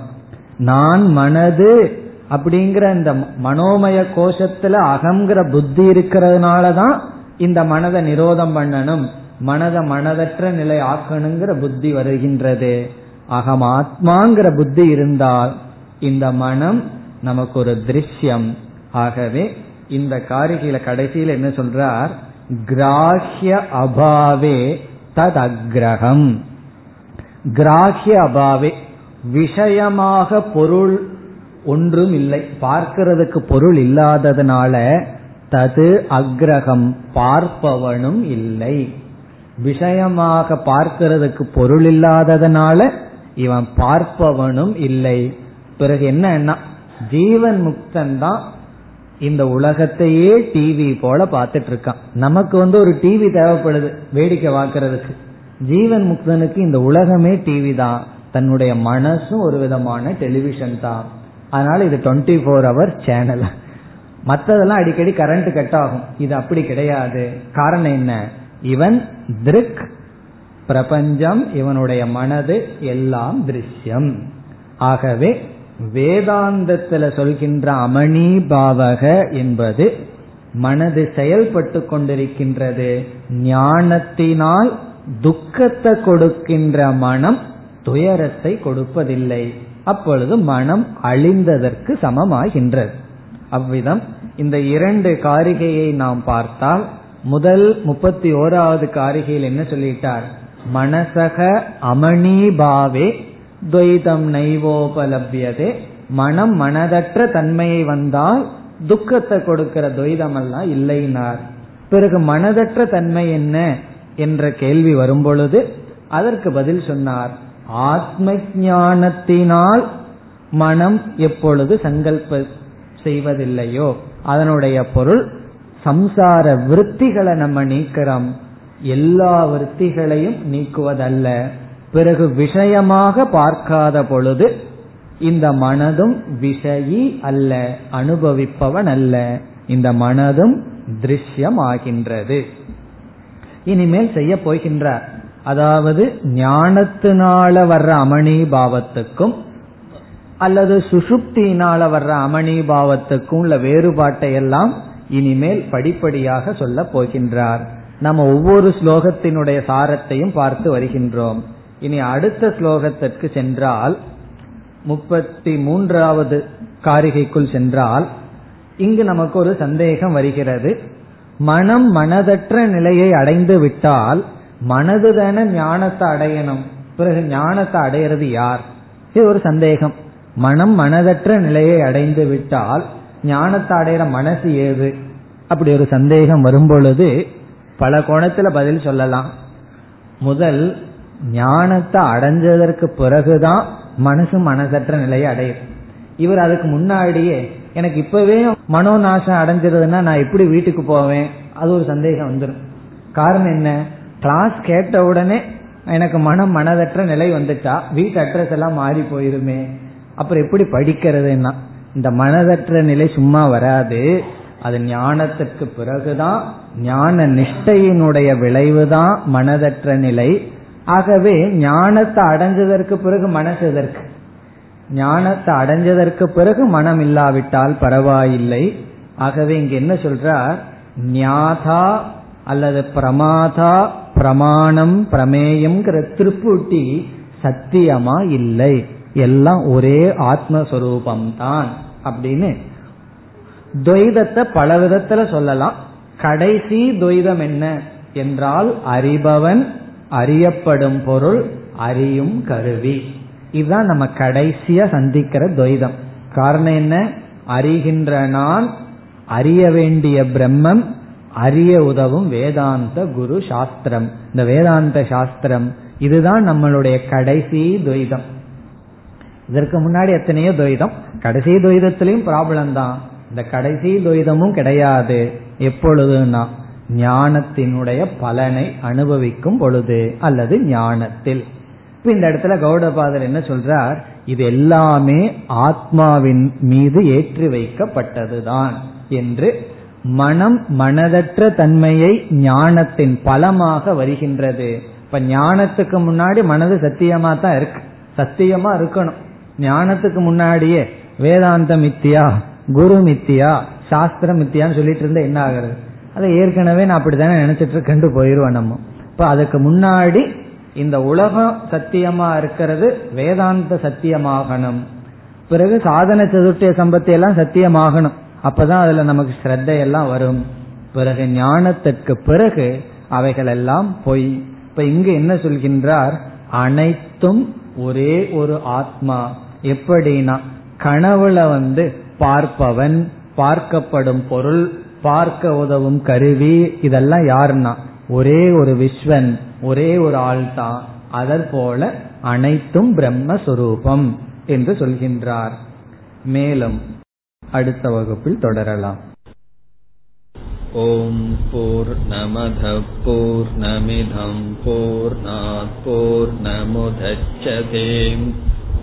நான் மனது அப்படிங்கிற இந்த மனோமய கோஷத்துல அகங்கிற புத்தி இருக்கிறதுனாலதான் இந்த மனதை நிரோதம் பண்ணணும். மனதை மனதற்ற நிலை ஆக்கணுங்கிற புத்தி வருகின்றது. அகம் ஆத்மாங்கிற புத்தி இருந்தால் இந்த மனம் நமக்கு ஒரு திருஷ்யம். ஆகவே இந்த காரிகையில கடைசியில் என்ன சொல்றார்? கிராஹ்ய அபாவே தத் அக்ரகம் கிராஹ்ய அபாவே விஷயமாக பொருள் ஒன்றும் இல்லை பார்க்கிறதுக்கு பொருள் இல்லாததுனால தது அக்ரகம் பார்ப்பவனும் இல்லை. விஷயமாக பார்க்கிறதுக்கு பொருள் இல்லாததுனால இவன் பார்ப்பவனும் இல்லை. பிறகு என்ன ஜீவன் முக்தன் தான் இந்த உலகத்தையே டிவி போல பார்த்துட்டு இருக்கான் நமக்கு வந்து ஒரு டிவி தேவைப்படுது வேடிக்கை பார்க்கறதுக்கு. ஜீவன் முக்தனுக்கு இந்த உலகமே டிவி தான். தன்னுடைய மனசும் ஒரு விதமான டெலிவிஷன் தான். அதனால இது டுவெண்ட்டி ஃபோர் ஹவர் சேனல் மற்றதெல்லாம் அடிக்கடி கரண்ட் கட் ஆகும். இது அப்படி கிடையாது. காரணம் என்ன? இவன் திருக் பிரபஞ்சம் இவனுடைய மனது எல்லாம் திருஷ்யம். ஆகவே வேதாந்தத்துல சொல்கின்ற அமணி பாவக என்பது மனது செயல்பட்டு கொண்டிருக்கின்றது. ஞானத்தினால் துக்கத்தை கொடுக்கின்ற மனம் துயரத்தை கொடுப்பதில்லை. அப்பொழுது மனம் அழிந்ததற்கு சமமாகின்றது. அவ்விதம் இந்த இரண்டு காரிகையை நாம் பார்த்தால் முதல் முப்பத்தி ஓராவது காரிகையில் என்ன சொல்லிட்டார்? மனசக அமணி பாவே துவைதம் நைவோபலபியதே. மனம் மனதற்ற தன்மையை வந்தால் துக்கத்தை கொடுக்கிற துவைதம் எல்லாம் இல்லைனார். பிறகு மனதற்ற தன்மை என்ன என்ற கேள்வி வரும்பொழுது அதற்கு பதில் சொன்னார். ஆத்ம ஞானத்தினால் மனம் எப்பொழுது சங்கல்ப செய்வதில்லையோ அதனுடைய பொருள் சம்சார விருத்திகளை நம்ம நீக்கிறோம். எல்லா விருத்திகளையும் நீக்குவதல்ல. பிறகு விஷயமாக பார்க்காத பொழுது இந்த மனதும் விஷயி அல்ல அனுபவிப்பவன் அல்ல. இந்த மனதும் திருஷ்யம் ஆகின்றது இனிமேல் செய்ய போகின்றார். அதாவது ஞானத்தினால வர்ற அமணி பாவத்துக்கும் அல்லது சுசுப்தியினால வர்ற அமணி பாவத்துக்கும் உள்ள வேறுபாட்டை எல்லாம் இனிமேல் படிப்படியாக சொல்ல போகின்றார். நம்ம ஒவ்வொரு ஸ்லோகத்தினுடைய சாரத்தையும் பார்த்து வருகின்றோம். இனி அடுத்த ஸ்லோகத்திற்கு சென்றால் முப்பத்தி மூன்றாவது காரிகைக்குள் சென்றால் இங்கு நமக்கு ஒரு சந்தேகம் வருகிறது. மனம் மனதற்ற நிலையை அடைந்து விட்டால் மனது தானே ஞானத்தை அடையணும். பிறகு ஞானத்தை அடையிறது யார்? இது ஒரு சந்தேகம். மனம் மனதற்ற நிலையை அடைந்து விட்டால் ஞானத்தை அடையிற மனசு ஏது? அப்படி ஒரு சந்தேகம் வரும்பொழுது பல கோணத்துல பதில் சொல்லலாம். முதல் ஞானத்தை அடைஞ்சதற்கு பிறகுதான் மனசு மனசற்ற நிலையை அடையும். இவர் அதுக்கு முன்னாடியே எனக்கு இப்பவே மனோநாசம் அடைஞ்சிருதுன்னா நான் எப்படி வீட்டுக்கு போவேன்? அது ஒரு சந்தேகம் வந்துடும் காரணம் என்ன? கிளாஸ் கேட்ட உடனே எனக்கு மனம் மனதற்ற நிலை வந்துட்டா வீட்டு அட்ரஸ் எல்லாம் மாறி போயிருமே. அப்புறம் எப்படி படிக்கிறதுன்னா இந்த மனதற்ற நிலை சும்மா வராது. அது ஞானத்திற்கு பிறகுதான் ஞான நிஷ்டையினுடைய விளைவுதான் மனதற்ற நிலை. ஆகவே ஞானத்தை அடைஞ்சதற்கு பிறகு மனசு எதற்கு? ஞானத்தை அடைஞ்சதற்கு பிறகு மனம் இல்லாவிட்டால் பரவாயில்லை. ஆகவே இங்க என்ன சொல்றார்? ஞாதா அல்லது பிரமாதா பிரமாணம் பிரமேயம்ங்கிற திருப்பூட்டி சத்தியமா இல்லை. எல்லாம் ஒரே ஆத்மஸ்வரூபம்தான் அப்படின்னு துவைதத்தை பல விதத்துல சொல்லலாம். கடைசி துவைதம் என்ன? என்றால் அறிபவன் அறியப்படும் பொருள் அறியும் கருவி. இதுதான் நம்ம கடைசியா சந்திக்கிற துவைதம். காரணம் என்ன? அறிகின்ற நான் அறிய வேண்டிய பிரம்மம் அறிய உதவும் வேதாந்த குரு சாஸ்திரம். இந்த வேதாந்த சாஸ்திரம் இதுதான் நம்மளுடைய கடைசி துவைதம். இதற்கு முன்னாடி எத்தனையோ துவைதம். கடைசி துவைதத்திலையும் ப்ராப்ளம் தான். இந்த கடைசி துவைதமும் கிடையாது. எப்பொழுதுன்னா ஞானத்தினுடைய பலனை அனுபவிக்கும் பொழுது அல்லது ஞானத்தில். இப்ப இந்த இடத்துல கௌடபாதர் என்ன சொல்றார்? இது எல்லாமே ஆத்மாவின் மீது ஏற்றி வைக்கப்பட்டதுதான் என்று மனம் மனதற்ற தன்மையை ஞானத்தின் பலமாக வருகின்றது. இப்ப ஞானத்துக்கு முன்னாடி மனது சத்தியமா தான் இருக்கு. சத்தியமா இருக்கணும். ஞானத்துக்கு முன்னாடியே வேதாந்த மித்தியா குரு மித்தியா சாஸ்திரம் மித்தியான்னு சொல்லிட்டு இருந்தா என்ன ஆகிறது? அதை ஏற்கனவே நான் அப்படித்தானே நினைச்சிட்டு இருக்கேன் போயிருவேன் நம்ம. இப்ப அதுக்கு முன்னாடி இந்த உலகம் சத்தியமா இருக்கிறது வேதாந்த சத்தியமாகணும். பிறகு சாதன சதுர்த்திய சம்பத்தி எல்லாம் சத்தியமாகணும். அப்பதான் அதுல நமக்கு ஸ்ரத்தையெல்லாம் வரும். பிறகு ஞானத்திற்கு பிறகு அவைகள் எல்லாம் பொய். இப்ப இங்கு என்ன சொல்கின்றார்? அனைத்தும் ஒரே ஒரு ஆத்மா. எப்படின்னா கனவுல வந்து பார்ப்பவன் பார்க்கப்படும் பொருள் பார்க்க உதவும் கருவி இதெல்லாம் யாருன்னா? ஒரே ஒரு விஸ்வன் ஒரே ஒரு ஆள் தான் அதற்போல அனைத்தும் பிரம்மஸ்வரூபம் என்று சொல்கின்றார். மேலும் அடுத்த வகுப்பில் தொடரலாம். ஓம் போர் நமத போர்